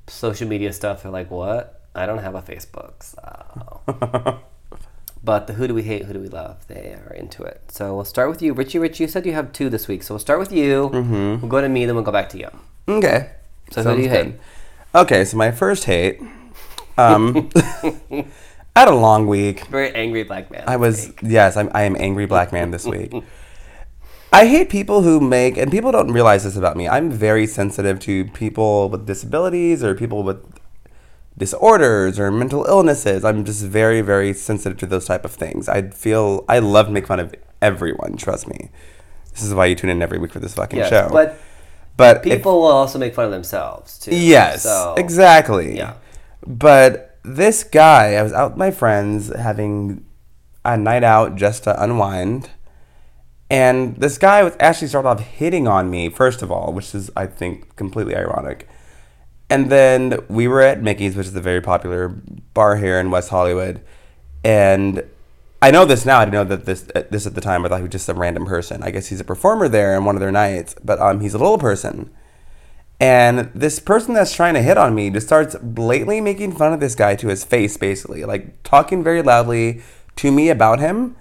social media stuff are like, what? I don't have a Facebook, so. *laughs* but the who do we hate, who do we love? They are into it. So we'll start with you, Richie. Rich, you said you have two this week, so we'll start with you. We'll go to me, then we'll go back to you. Okay. So who do you hate? Okay, so my first hate. Um, *laughs* I had a long week. Very angry black man. I was yes, I'm, I am angry black man this week. *laughs* I hate people who make and people don't realize this about me. I'm very sensitive to people with disabilities or people with disorders or mental illnesses. I'm just very very sensitive to those type of things. I feel I love to make fun of everyone. Trust me. This is why you tune in every week for this fucking Yes, show. but but if- people will also make fun of themselves too. Yes, So, exactly. yeah. But this guy, I was out with my friends having a night out just to unwind. And this guy was actually started off hitting on me, first of all, which is, I think, completely ironic. And then we were at Mickey's, which is a very popular bar here in West Hollywood. And I know this now. I didn't know that this this at the time. I thought he was just some random person. I guess he's a performer there in one of their nights, but um, he's a little person. And this person that's trying to hit on me just starts blatantly making fun of this guy to his face, basically, like talking very loudly to me about him,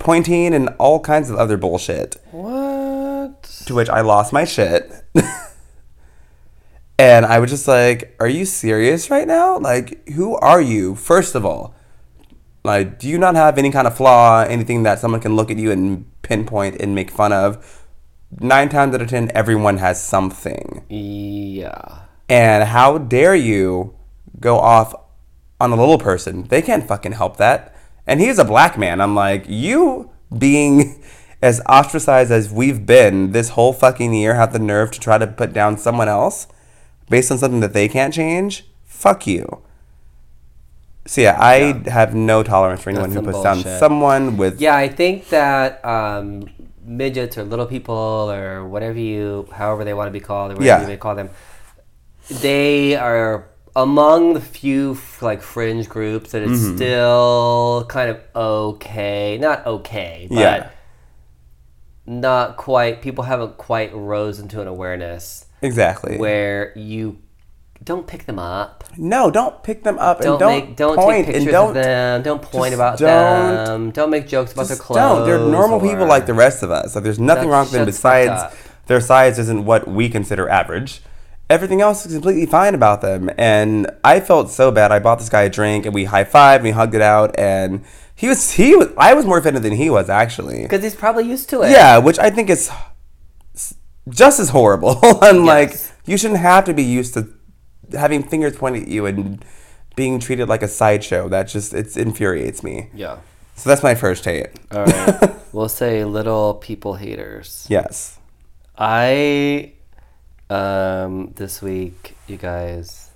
pointing and all kinds of other bullshit. What? To which I lost my shit. *laughs* and I was just like, Are you serious right now? Like, who are you, first of all? Like, do you not have any kind of flaw, anything that someone can look at you and pinpoint and make fun of? Nine times out of ten, everyone has something. Yeah. And how dare you go off on a little person? They can't fucking help that. And he's a black man. I'm like, you being *laughs* as ostracized as we've been this whole fucking year have the nerve to try to put down someone else based on something that they can't change? Fuck you. So yeah, I have no tolerance for anyone That's who puts down someone with Yeah, I think that um, midgets or little people or whatever you, however they want to be called or whatever Yeah. you may call them, they are among the few like fringe groups that it's Mm-hmm. still kind of okay, not okay, but Yeah. not quite. People haven't quite rose into an awareness exactly. where you don't pick them up. no, don't pick them up Don't, and don't make don't point take and pictures don't of them. Don't point about don't- them. Don't make jokes about their clothes. don't. They're normal people like the rest of us. Like there's nothing wrong with them besides their size isn't what we consider average. Everything else is completely fine about them. And I felt so bad. I bought this guy a drink and we high fived, and we hugged it out, and he was he was I was more offended than he was actually. Because he's probably used to it. Yeah, which I think is just as horrible. *laughs* and like you shouldn't have to be used to having fingers pointed at you and being treated like a sideshow. That just it infuriates me. Yeah. So that's my first hate. All right. *laughs* we'll say little people haters. Yes. I, um, this week, you guys,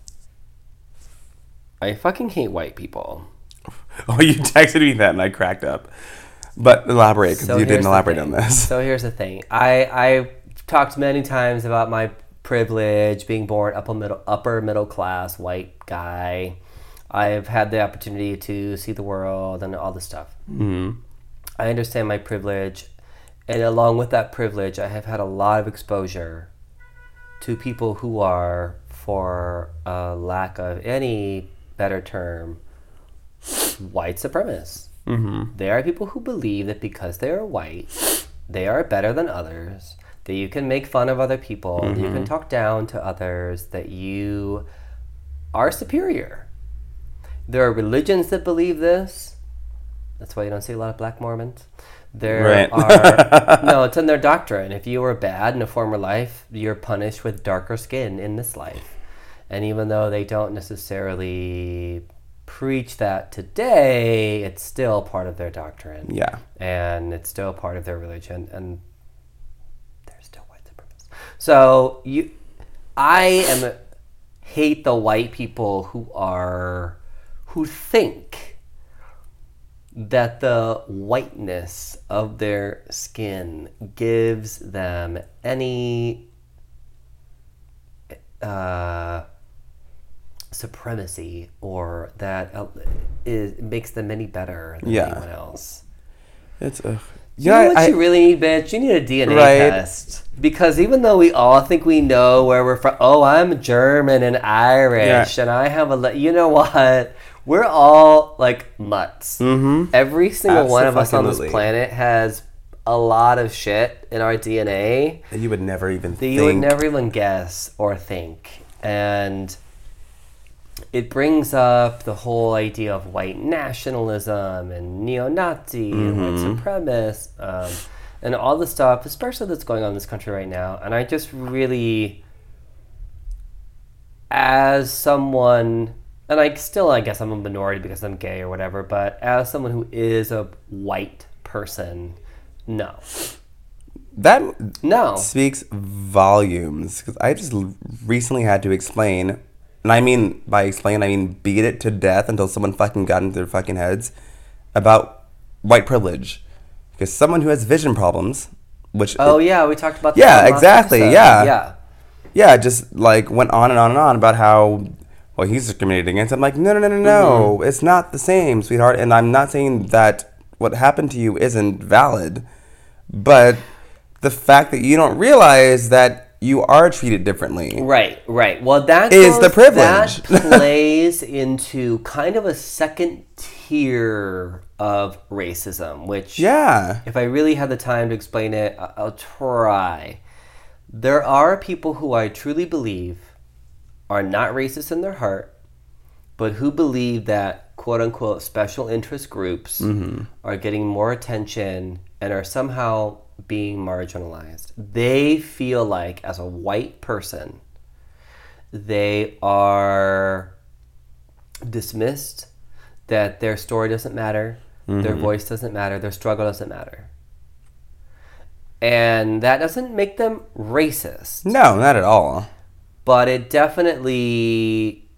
I fucking hate white people. *laughs* Oh, you texted me that and I cracked up. But elaborate because So you didn't elaborate on this. So here's the thing. I I talked many times about my privilege, being born upper middle upper middle class white guy. I've had the opportunity to see the world and all this stuff. Mm-hmm. I understand my privilege, and along with that privilege, I have had a lot of exposure to people who are, for a lack of any better term, white supremacists. Mm-hmm. There are people who believe that because they are white, they are better than others, that you can make fun of other people, that you can talk down to others, that you are superior. There are religions that believe this. That's why you don't see a lot of black Mormons. There Right. are *laughs* no, it's in their doctrine. If you were bad in a former life, you're punished with darker skin in this life. And even though they don't necessarily preach that today, it's still part of their doctrine. Yeah. And it's still part of their religion and they're still white supremacists. So you I am hate the white people who are who think that the whiteness of their skin gives them any uh, supremacy or that uh, is, makes them any better than Yeah. anyone else. It's ugh. You know what I- you really need, bitch? You need a DNA Right. test. Because even though we all think we know where we're from, oh, I'm German and Irish, Yeah. and I have a, le-" you know what? We're all like mutts. Mm-hmm. Every single one of us on this planet has a lot of shit in our DNA that you would never even that think. you would never even guess or think. And it brings up the whole idea of white nationalism and neo-Nazi and white supremacist um, and all the stuff, especially that's going on in this country right now. And I just really, as someone, and I still, I guess I'm a minority because I'm gay or whatever, but as someone who is a white person, no. that No. speaks volumes because I just recently had to explain, and I mean by explain, I mean beat it to death until someone fucking got into their fucking heads about white privilege. Because someone who has vision problems, which Oh yeah, we talked about that Yeah, exactly, episode. yeah. yeah. yeah, just like went on and on and on about how well he's discriminated against. I'm like, no, no, no, no, no, Mm-hmm. it's not the same, sweetheart. And I'm not saying that what happened to you isn't valid, but the fact that you don't realize that you are treated differently. Right, right. Well, that Is goes- the privilege. that *laughs* plays into kind of a second tier of racism, which Yeah. if I really had the time to explain it, I'll try. There are people who I truly believe are not racist in their heart, but who believe that quote unquote special interest groups mm-hmm. are getting more attention and are somehow being marginalized. They feel like, as a white person, they are dismissed, that their story doesn't matter, their mm-hmm. voice doesn't matter, their struggle doesn't matter. And that doesn't make them racist, No, not at all. But it definitely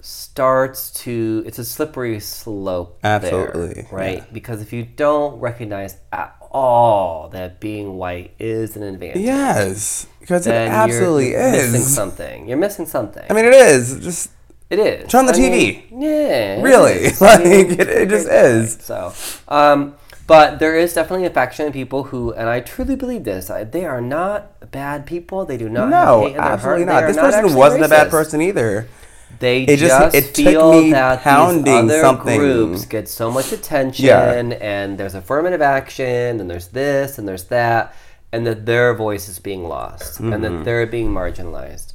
starts to it's a slippery slope there, Absolutely, right because if you don't recognize at all that being white is an advantage Yes, because it you're- absolutely you're missing is. something you're missing something I mean, it is. Just it is Turn on the I mean, TV. yeah Really? *laughs* I mean, Like, it- it just is. so um but there is definitely a faction of people who, and I truly believe this, they are not bad people. They do not have no, hate in their absolutely heart. Not. This not person wasn't a bad person either. They It just- just, it feel me that pounding these other something. groups get so much attention, Yeah. and there's affirmative action, and there's this, and there's that, and that their voice is being lost, and Mm-hmm. that they're being marginalized.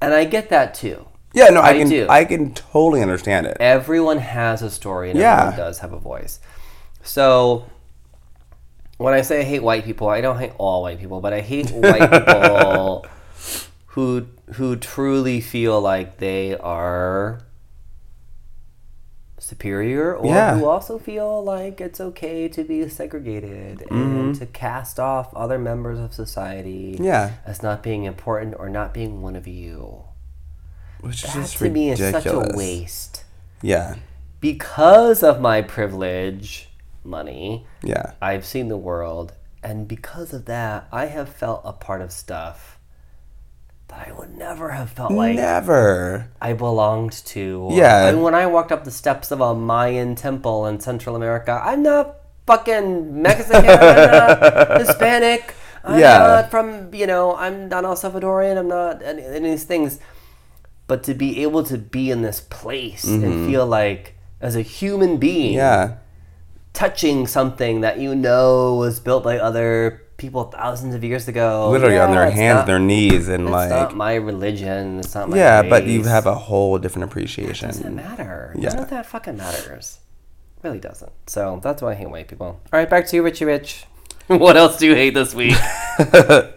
And I get that too. Yeah, no, I, I can do. I can totally understand it. Everyone has a story, and Yeah. everyone does have a voice. So when I say I hate white people, I don't hate all white people, but I hate *laughs* white people who who truly feel like they are superior or Yeah. who also feel like it's okay to be segregated and mm-hmm. to cast off other members of society Yeah. as not being important or not being one of you. Which is That just to me is such a waste Yeah, because of my privilege, money, yeah, I've seen the world, and because of that, I have felt a part of stuff that I would never have felt like never. I belonged to. Yeah. And when I walked up the steps of a Mayan temple in Central America, I'm not fucking Mexican, I'm not *laughs* Hispanic. I'm Yeah. not from, you know, I'm not El Salvadorian, I'm not any, any of these things. But to be able to be in this place and feel like, as a human being, Mm-hmm. Yeah, touching something that you know was built by other people thousands of years ago. literally on their hands, not- their knees, and like It's not my religion. It's not my yeah, but you have a whole different appreciation. doesn't matter. Yeah. None of that fucking matters. Really doesn't. So that's why I hate white people. All right, back to you, Richie Rich. *laughs* what else do you hate this week? *laughs*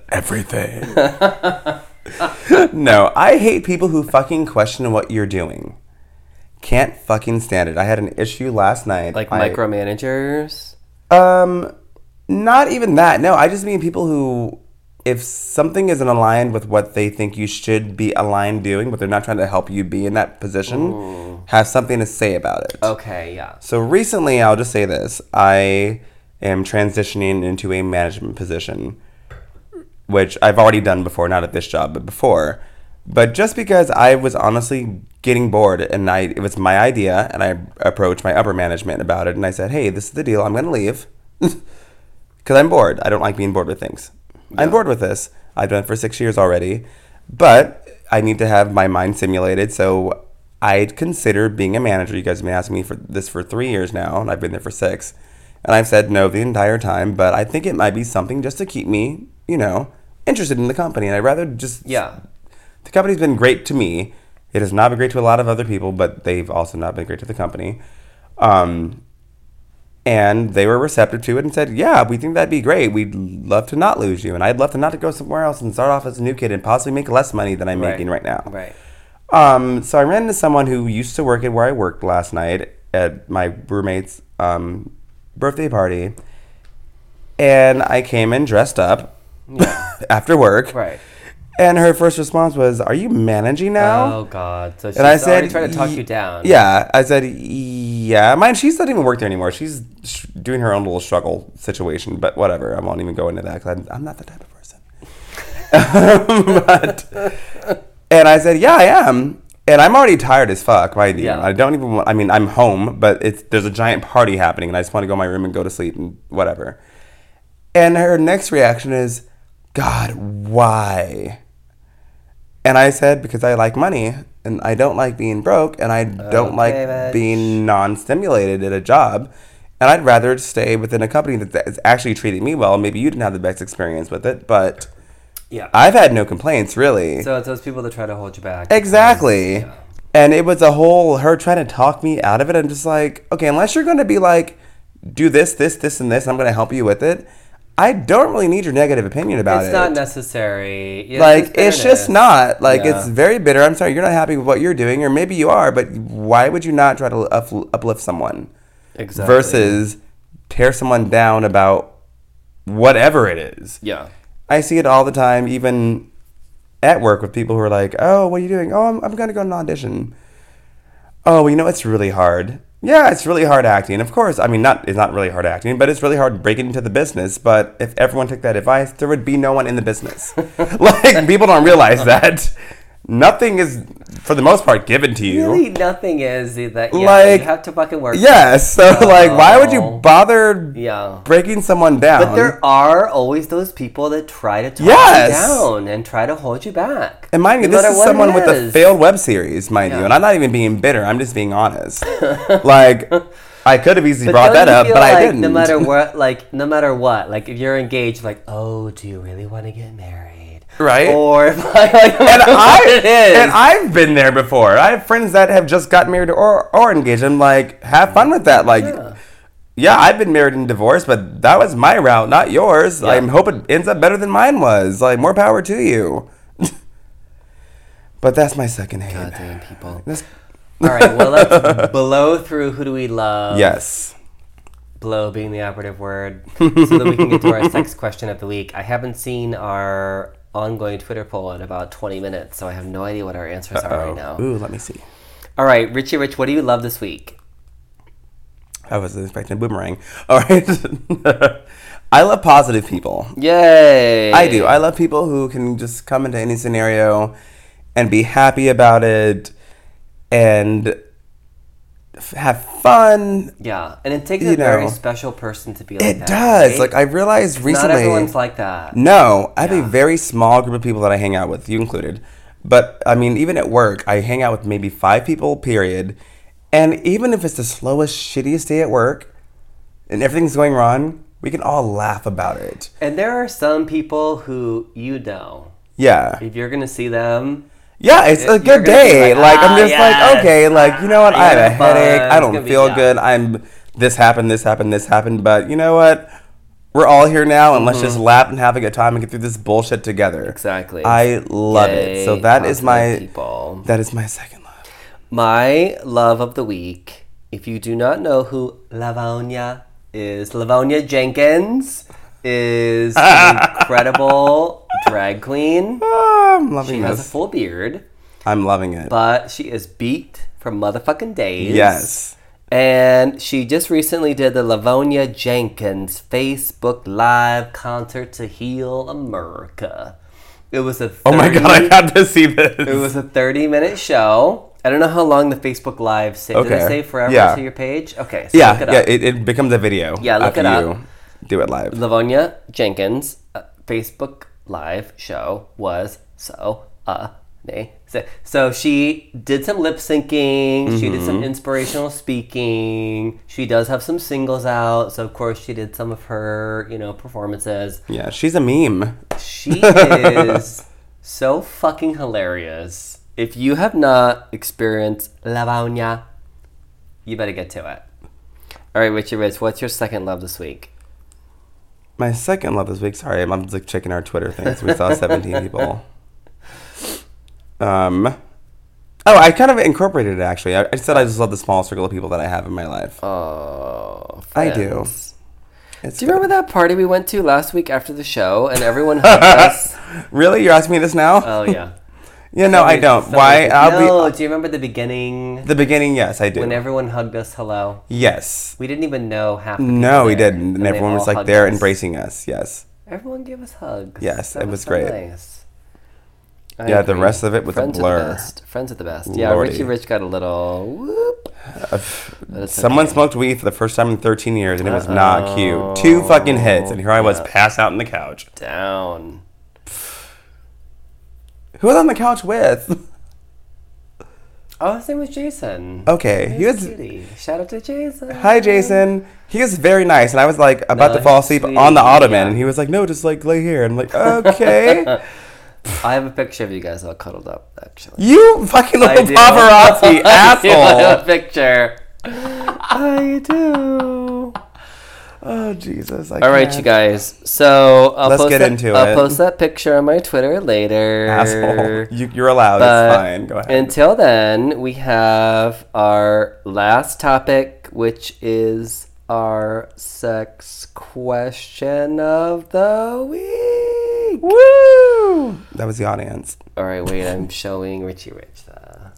Everything. *laughs* no, I hate people who fucking question what you're doing. Can't fucking stand it. I had an issue last night. like I- micromanagers. Um, not even that. No, I just mean people who, if something isn't aligned with what they think you should be aligned doing, but they're not trying to help you be in that position, have something to say about it. Okay, yeah. So recently, I'll just say this: I am transitioning into a management position, which I've already done before, not at this job, but before. But just because I was honestly getting bored, and I it was my idea, and I approached my upper management about it, and I said, "Hey, this is the deal. I'm going to leave *laughs* because I'm bored. I don't like being bored with things. I'm bored with this. I've done it for six years already, but I need to have my mind simulated. So I'd consider being a manager. You guys have been asking me for this for three years now, and I've been there for six. And I've said no the entire time, but I think it might be something just to keep me, you know, interested in the company. And I'd rather just Yeah. The company's been great to me. It has not been great to a lot of other people, but they've also not been great to the company. Um, and they were receptive to it and said, "Yeah, we think that'd be great. We'd love to not lose you, and I'd love to not to go somewhere else and start off as a new kid and possibly make less money than I'm making right now." Right. Um, so I ran into someone who used to work at where I worked last night at my roommate's um, birthday party, and I came in dressed up *laughs* after work. Right. And her first response was, "Are you managing now?" Oh God. So she's and I said, trying to talk you down. Yeah, I said, "Yeah." Mind, she doesn't even work there anymore. She's sh- doing her own little struggle situation, but whatever. I won't even go into that because I'm, I'm not the type of person. *laughs* but, and I said, "Yeah, I am." and I'm already tired as fuck. Mind you, Yeah. I don't even. Want, I mean, I'm home, but it's there's a giant party happening, and I just want to go in my room and go to sleep and whatever. And her next reaction is, God, why? And I said, because I like money, and I don't like being broke, and I don't like bitch. being non-stimulated at a job. And I'd rather stay within a company that is actually treating me well. Maybe you didn't have the best experience with it, but Yeah. I've had no complaints really. so it's those people that try to hold you back. Exactly. because- And it was a whole her trying to talk me out of it. I'm just like, okay, unless you're going to be like, do this, this, this, and this, I'm going to help you with it. I don't really need your negative opinion about It's it. It's not necessary. Yeah, like it's just not like Yeah. it's very bitter. I'm sorry, you're not happy with what you're doing, or maybe you are, but why would you not try to uplift someone exactly. versus tear someone down about whatever it is? yeah. I see it all the time, even at work with people who are like, "Oh, what are you doing? Oh, I'm, I'm going to go to an audition." Oh, you know, it's really hard. Yeah, it's really hard acting. Of course, I mean, not it's not really hard acting, but it's really hard breaking into the business. But if everyone took that advice, there would be no one in the business. *laughs* like people don't realize that nothing is, for the most part, given to you. Really, nothing is that. Yeah, Like- you have to fucking work. Yes. So, *laughs* like, why would you Oh. bother Yeah. breaking someone down? But there are always those people that try to talk Yes. you down and try to hold you back. And mind you, no this is someone with a failed web series, mind you. And I'm not even being bitter. I'm just being honest. *laughs* like, I could have easily But brought that up, but I didn't. No matter *laughs* what, like no matter what, like if you're engaged, like oh, do you really want to get married? Right. Or if I *laughs* like, and I *laughs* and I've been there before. I have friends that have just got married or or engaged. I'm like, have fun with that. Like, Yeah. yeah, I've been married and divorced, but that was my route, not yours. I Yeah. hope it ends up better than mine was. Like, more power to you. *laughs* but that's my second hate. Goddamn people. All right, well let's blow through. Who do we love? yes. blow being the operative word, so that we can get to our sex question of the week. I haven't seen our ongoing Twitter poll in about 20 minutes, so I have no idea what our answers are right now. Ooh, let me see. All right, Richie Rich, what do you love this week? I was expecting a boomerang. *laughs* All right. *laughs* I love positive people. Yay! I do. I love people who can just come into any scenario and be happy about it and have fun. yeah, and it takes a very special person to be like It that. does. right? Like I realized recently, Not everyone's like that. No, I have Yeah. a very small group of people that I hang out with, you included. But I mean, even at work, I hang out with maybe five people, period. And even if it's the slowest, shittiest day at work and everything's going wrong, we can all laugh about it. And there are some people who you know, Yeah. if you're gonna see them, Yeah, it's a good day. like, Like, "Ah, I'm just yes. like, okay, like you know what? I have a fun. headache. I don't feel good. I'm this happened, this happened, this happened. But you know what? We're all here now, and let's just laugh and have a good time and get through this bullshit together. Mm-hmm. Exactly. I love it. So Yay, that is my people. that is my second love. My love of the week. If you do not know who Lavonia is, Lavonia Jenkins is *laughs* an incredible drag queen. Oh, *laughs* I'm loving She loving has a full beard, I'm loving it. but she is beat from motherfucking days. Yes. And she just recently did the Lavonia Jenkins Facebook Live concert to heal America. It was a 30, Oh my god, I got to see this. It was a 30 minute show. I don't know how long the Facebook Live say. Did Okay. it say forever Yeah. to your page? Okay, so yeah, look it yeah. It, it becomes a video. Yeah, look after it up. you Do it live. Lavonia Jenkins uh, Facebook Live show was so amazing. So she did some lip syncing. She did Mm-hmm. some inspirational speaking. She does have some singles out. So of course she did some of her, you know, performances. Yeah, she's a meme. She *laughs* is so fucking hilarious. If you have not experienced Lavonia, you better get to it. All right, Richie Rich, what's your second love this week? My second love this week. Sorry, I'm just like checking our Twitter things. We saw *laughs* 17 people. Um. Oh, I kind of incorporated it actually. I, I said I just love the small circle of people that I have in my life. Oh, I do. It's Do you remember that party we went to last week after the show and everyone *laughs* hugged us? Really? You're asking me this now? Oh yeah. Yeah, no, I don't. Why? I'll no, be do you remember the beginning the beginning. Yes, I do. when everyone hugged us hello? yes. We didn't even know half. The No, we there, didn't, and they everyone was like hugged there us. embracing us. Yes. Everyone gave us hugs. Yes, That it was so great. Nice. I Yeah, the rest of it was a Friends Are blur. the best. Friends are the best. Yeah, Lordy. Richie Rich got a little whoop. Uh, That's Someone okay. smoked weed for the first time in 13 years, and it was not cute. Two fucking hits, and here I was, Yeah. passed out on the couch. down. Who was on the couch with? Oh, his name was Jason. Okay, he was. cutie. Shout out to Jason. Hi, Jason. He was very nice, and I was like about No, to fall asleep on the ottoman, yeah. and he was like, "No, just like lay here." And I'm like, *laughs* "Okay." I have a picture of you guys all cuddled up, actually. you fucking I little do. paparazzi *laughs* I do have asshole. a picture. *laughs* I do. Oh Jesus! I All right, can't. you guys. So I'll Let's post get that, into I'll it. post that picture on my Twitter later. asshole. You, you're allowed. But it's fine. Go ahead. Until then, we have our last topic, which is our sex question of the week. Woo! That was the audience. All right, wait. I'm showing Richie Rich.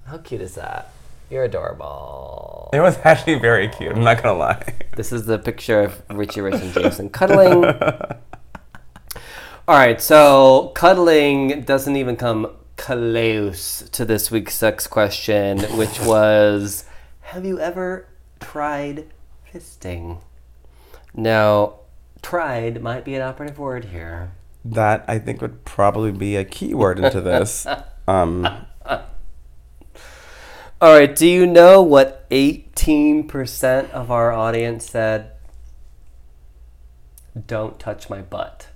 How cute is that? You're adorable. It was actually very cute. I'm not gonna lie. This is the picture of Richie Rich and Jason cuddling. *laughs* All right, so cuddling doesn't even come close to this week's sex question, which was Have you ever tried fisting? Now, tried might be an operative word here. That I think would probably be a keyword into this. *laughs* Um, All right, do you know what 18% of our audience said? Don't touch my butt.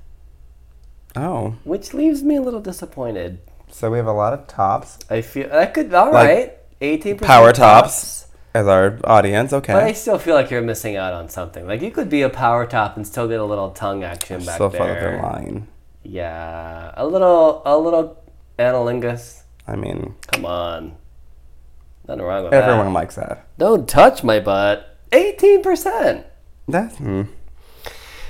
oh, Which leaves me a little disappointed. so we have a lot of tops I feel that could all Like, right. Eighteen percent power tops as our audience. Okay. But I still feel like you're missing out on something. Like you could be a power top and still get a little tongue action back so far that there. they're lying. Yeah, a little, a little analingus. I mean, Come on, nothing wrong with everyone that. likes that. Don't touch my butt. Eighteen percent. That's hmm.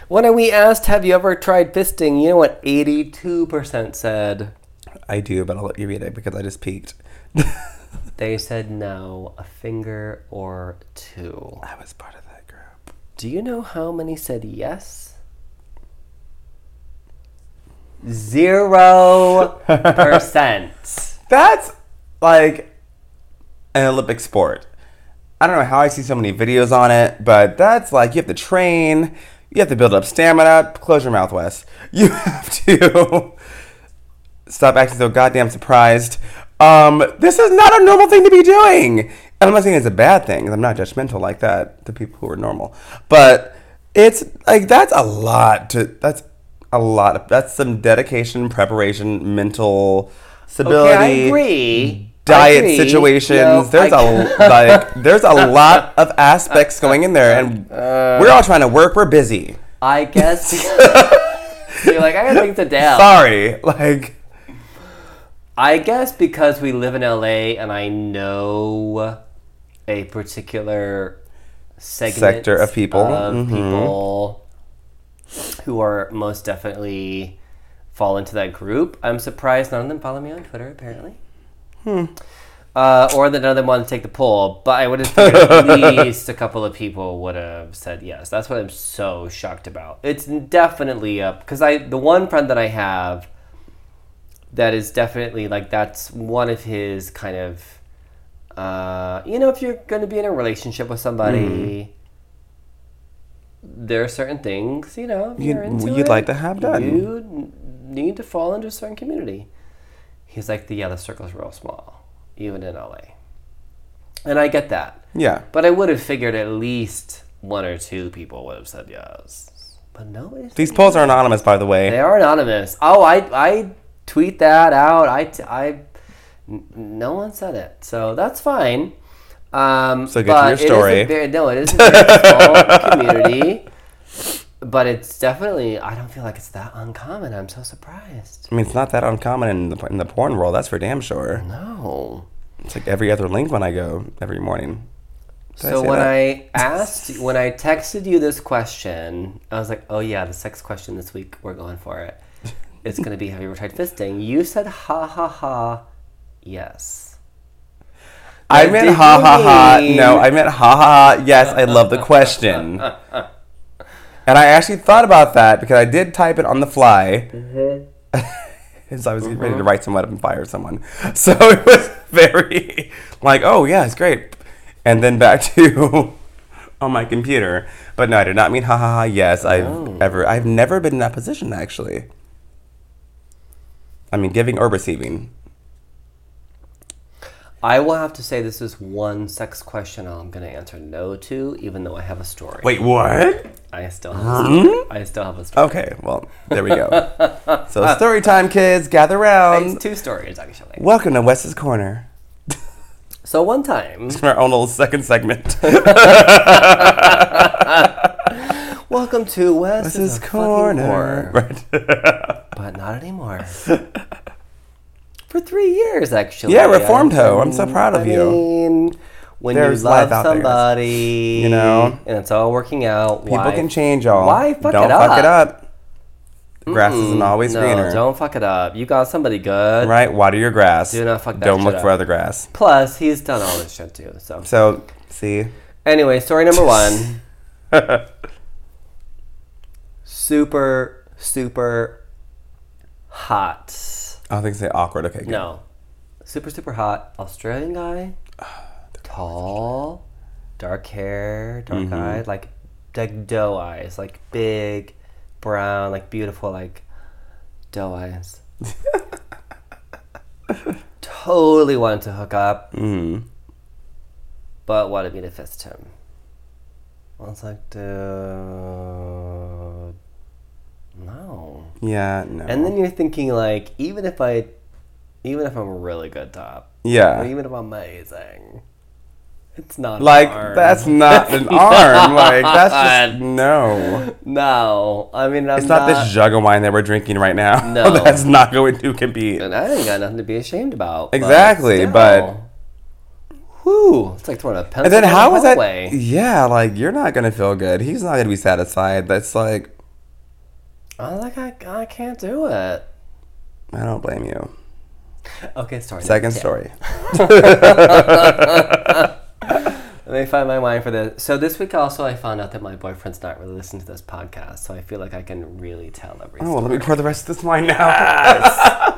When we asked, "Have you ever tried fisting?" You know what? Eighty-two percent said. I do, but I'll let you read it because I just peeked. *laughs* They said no, a finger or two. I was part of that group. Do you know how many said yes? Zero *laughs* percent. That's like an Olympic sport. I don't know how I see so many videos on it, but that's like you have to train, you have to build up stamina. Close your mouth, Wes. *laughs* You have to *laughs* stop acting so goddamn surprised. Um, this is not a normal thing to be doing. And I'm not saying it's a bad thing. I'm not judgmental like that to people who are normal. But it's like that's a lot to that's a lot of that's some dedication, preparation, mental stability Okay, I agree. Diet agree. situations. There's I- a *laughs* like there's a lot of aspects *laughs* going in there, and we're all trying to work. We're busy. I guess. *laughs* You're like, I gotta think it down. Sorry, like I guess because we live in LA and I know a particular segment Sector of people. of Mhm. people who are most definitely fall into that group. I'm surprised none of them follow me on Twitter apparently. Uh, or that none of them to take the poll, but I would have figured at *laughs* least a couple of people would have said yes. That's what I'm so shocked about. It's definitely up because I the one friend that I have that is definitely like that's one of his kind of uh, you know if you're going to be in a relationship with somebody there are certain things you know You'd- you're into you'd it, like to have done. you need to fall into a certain community he's like the yeah the circle's real small even in la and i get that yeah. but i would have figured at least one or two people would have said yes but said These polls are anonymous, by the way. they are anonymous. Oh, I I tweet that out. I I no one said it, so that's fine. Um, So get to your it is a story. very- no, it is a very small *laughs* community, but it's definitely. I don't feel like it's that uncommon. I'm so surprised. I mean, it's not that uncommon in the in the porn world. That's for damn sure. No. It's like every other link when I go every morning. Did So say when that? I asked, when I texted you this question, I was like, "Oh yeah, the sex question this week. We're going for it. It's gonna be Have you ever tried fisting?" You said, "Ha ha ha, yes." I meant ha ha ha. No, I meant ha ha ha. Yes, I love the question. *laughs* and I actually thought about that because I did type it on the fly. Mm-hmm. *laughs* And so I was getting ready to mm-hmm. write someone up and fire someone. *laughs* So it was very like, oh yeah, it's great. And then back *laughs* to on my computer. But no, I did not mean ha ha ha. Yes, I've Oh. ever I've never been in that position actually. I mean, giving or receiving. I will have to say this is one sex question I'm going to answer no to, even though I have a story. Wait, what? I still have a hmm? story. I still have a story. Okay, well, there we go. *laughs* so story time, kids, gather round. It's two stories, actually. Welcome to Wes's Corner, So one time, our own little second segment. *laughs* welcome to Wes Wes's fucking Corner, right? *laughs* but not anymore. For three years, actually. Yeah, reformed hoe. I'm so proud of I you. mean, when There's you love life out there, guys. somebody, You know? and it's all working out, People why, can change, y'all. why fuck Don't it fuck it up? The grass isn't always no, greener. don't fuck it up. You got somebody good. Right? Water your grass. Do not fuck that up. Don't shit look up. for other grass. Plus, he's done all this shit too. So, So, see. anyway, story number one. *laughs* super, super hot. I don't think say awkward. Okay, good. No. Super, super hot Australian guy. Tall, dark hair, dark Mm-hmm. eyed, like like doe eyes, like big, brown, like beautiful, like doe eyes. *laughs* totally wanted to hook up, Mm. but wanted me to fist him. I was like, dude, no. Yeah, no. And then you're thinking like, even if I, even if I'm a really good top, or yeah. even if I'm amazing, it's not an Like, that's *laughs* not an arm. Like, that's just. *laughs* No. no. I mean, I'm It's not, this jug of wine that we're drinking right now. *laughs* No. that's not going to compete. And I ain't got nothing to be ashamed about. Exactly, but- whew, it's like throwing a pencil. And then how is that? hallway. Yeah, like you're not gonna feel good. He's not gonna be satisfied. That's like I was like, I, I can't do it. I don't blame you. Okay, story. Second number 10. story. Let me find my wine for this. So this week also, I found out that my boyfriend's not really listening to this podcast, so I feel like I can really tell everything. Oh, well, let me pour the rest of this wine now. *laughs*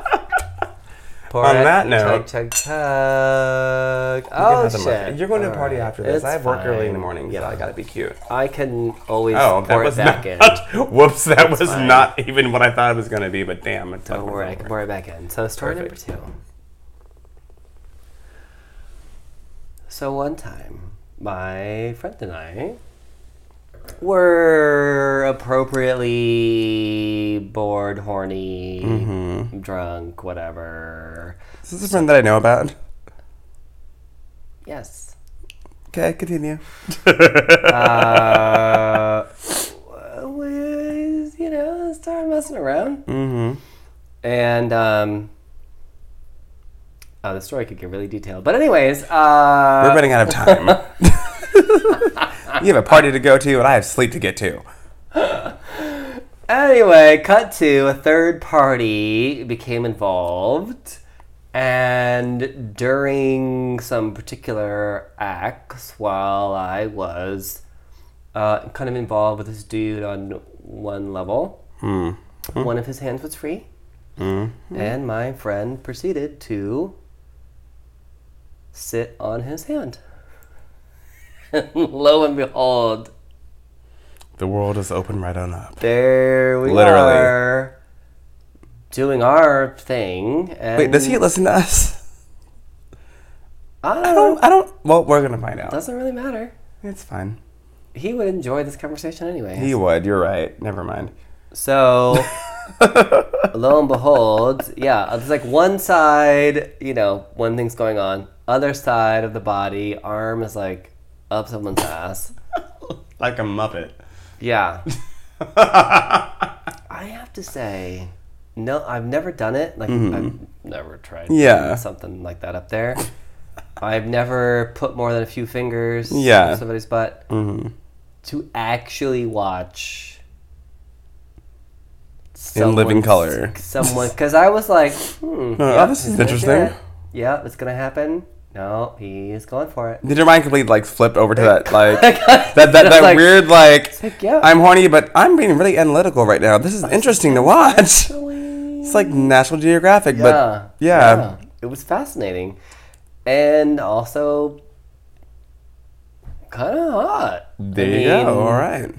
Pour On it, that note- chug, chug, chug. Oh shit! You're going to a party right. after this. It's I have work early in the morning, Yeah, so I gotta be cute. I can always Oh, that pour was it back not. in. *laughs* Whoops, that was fine. not even what I thought it was gonna be. But damn, it's Don't worry, I can pour it back in. So story Perfect. number two. So one time, my friend and I were appropriately bored, horny, Mm-hmm. drunk, whatever. Is this a friend that I know about? Yes. Okay, continue. uh, *laughs* we, you know, started messing around. Mm-hmm. And um, oh, the story could get really detailed. But anyways, uh, We're running out of time. *laughs* you have a party to go to, and I have sleep to get to. *laughs* anyway, cut to a third party became involved, and during some particular acts, while I was uh, kind of involved with this dude on one level, one of his hands was free, and my friend proceeded to sit on his hand. *laughs* Lo and behold, The world is open right on up. there we Literally. are doing our thing. And Wait, does he listen to us? I don't I don't. I don't. Well, we're gonna find out. Doesn't really matter. It's fine. He would enjoy this conversation anyway. He would. You're right. Never mind. So, *laughs* lo and behold, yeah, it's like one side, you know, one thing's going on. Other side of the body, arm is like up someone's ass. *laughs* Like a muppet. Yeah. *laughs* I have to say, no, I've never done it. Like, I've never tried Mm-hmm. Yeah. something like that up there. I've never put more than a few fingers Yeah. in somebody's butt. Mm-hmm. To actually watch In living color. Someone, because I was like, hmm, oh, this is gonna interesting. Yeah, it's gonna happen. No, he's going for it. Did your mind completely like flip over to that *laughs* like that that, that Like- weird like like, yeah. I'm horny but I'm being really analytical right now. This is interesting to watch. It's like National Geographic, yeah, but yeah. it was fascinating, and also kind of hot. There I you mean, go. All right.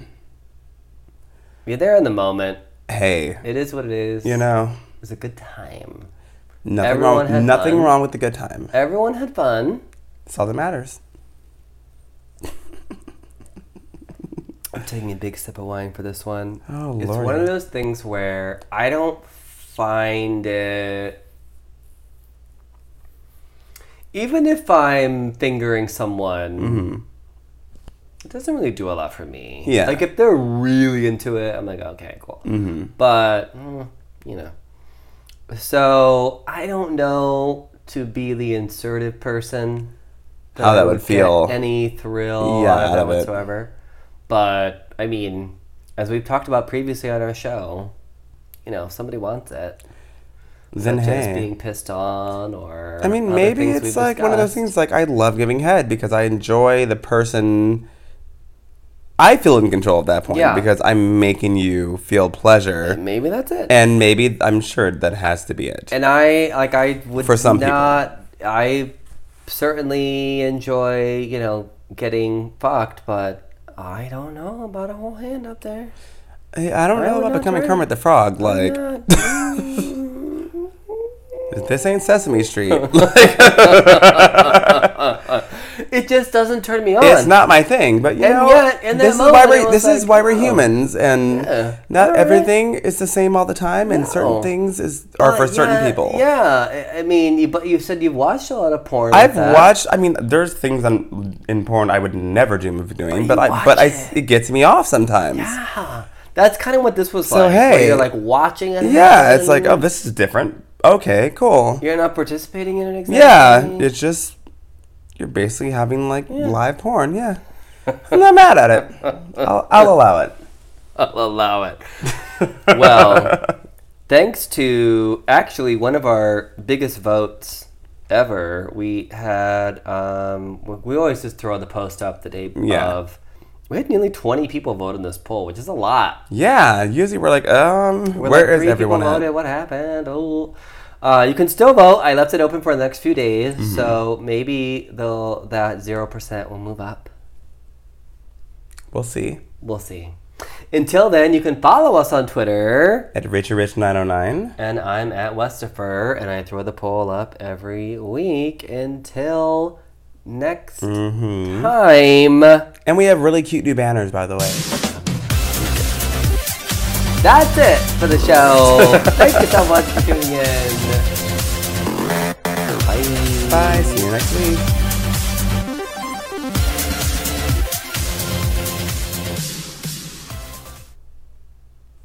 You're there in the moment. Hey, It is what it is. you know, it was a good time. Nothing Everyone wrong. had Nothing fun. wrong with the good time. Everyone had fun. That's all that matters. I'm taking a big sip of wine for this one. Oh, it's Lordy. one of those things where I don't find it. Even if I'm fingering someone, it doesn't really do a lot for me. Mm-hmm. Yeah. Like if they're really into it, I'm like, okay, cool. Mm-hmm. But mm, you know, so I don't know to be the insertive person. How that would feel. Any thrill Yeah, out of out it. whatsoever. But I mean, as we've talked about previously on our show, you know, if somebody wants it. Then as being pissed on or I mean, maybe it's like one of those things. Like I love giving head because I enjoy the person. I feel in control at that point Yeah. because I'm making you feel pleasure, Maybe that's it. and maybe I'm sure that has to be it. And I like I would For some people. not. I certainly enjoy you know getting fucked, but I don't know about a whole hand up there. Hey, I don't I know would about not becoming try. Kermit the Frog. Like Not- *laughs* this ain't Sesame Street. *laughs* *laughs* it just doesn't turn me on. it's not my thing, but you And know, yet, in this is why we're was this is why we're oh. humans, and Yeah. not Alright. everything is the same all the time, and No. certain things is are for Uh, certain yeah, people. Yeah, I mean, but you said you've watched a lot of porn. I've that. watched. I mean, there's things on, in porn I would never dream of doing, But but I but watch I it. it gets me off sometimes. Yeah, that's kind of what this was So, like. where hey. you're like watching it. Yeah, it's like, oh, this is different. Okay, cool. You're not participating in it exactly. Yeah, it's just you're basically having like live porn. Yeah, *laughs* I'm not mad at it. I'll, I'll allow it. I'll allow it. well, thanks to actually one of our biggest votes ever, we had. Um, we- we always just throw the post up the day Yeah. of. We had nearly 20 people vote in this poll, which is a lot. Yeah, usually we're like, um, We're where like, is everyone at? voted. What happened? Oh. Uh, you can still vote. I left it open for the next few days, Mm-hmm. so maybe that zero percent will move up. We'll see. We'll see. Until then, you can follow us on Twitter, At Richard Rich 909. and I'm at Westifer, and I throw the poll up every week until next Mm-hmm. time. And we have really cute new banners, by the way. That's it for the show. Thank you so much for tuning in. Bye. Bye. See you next week.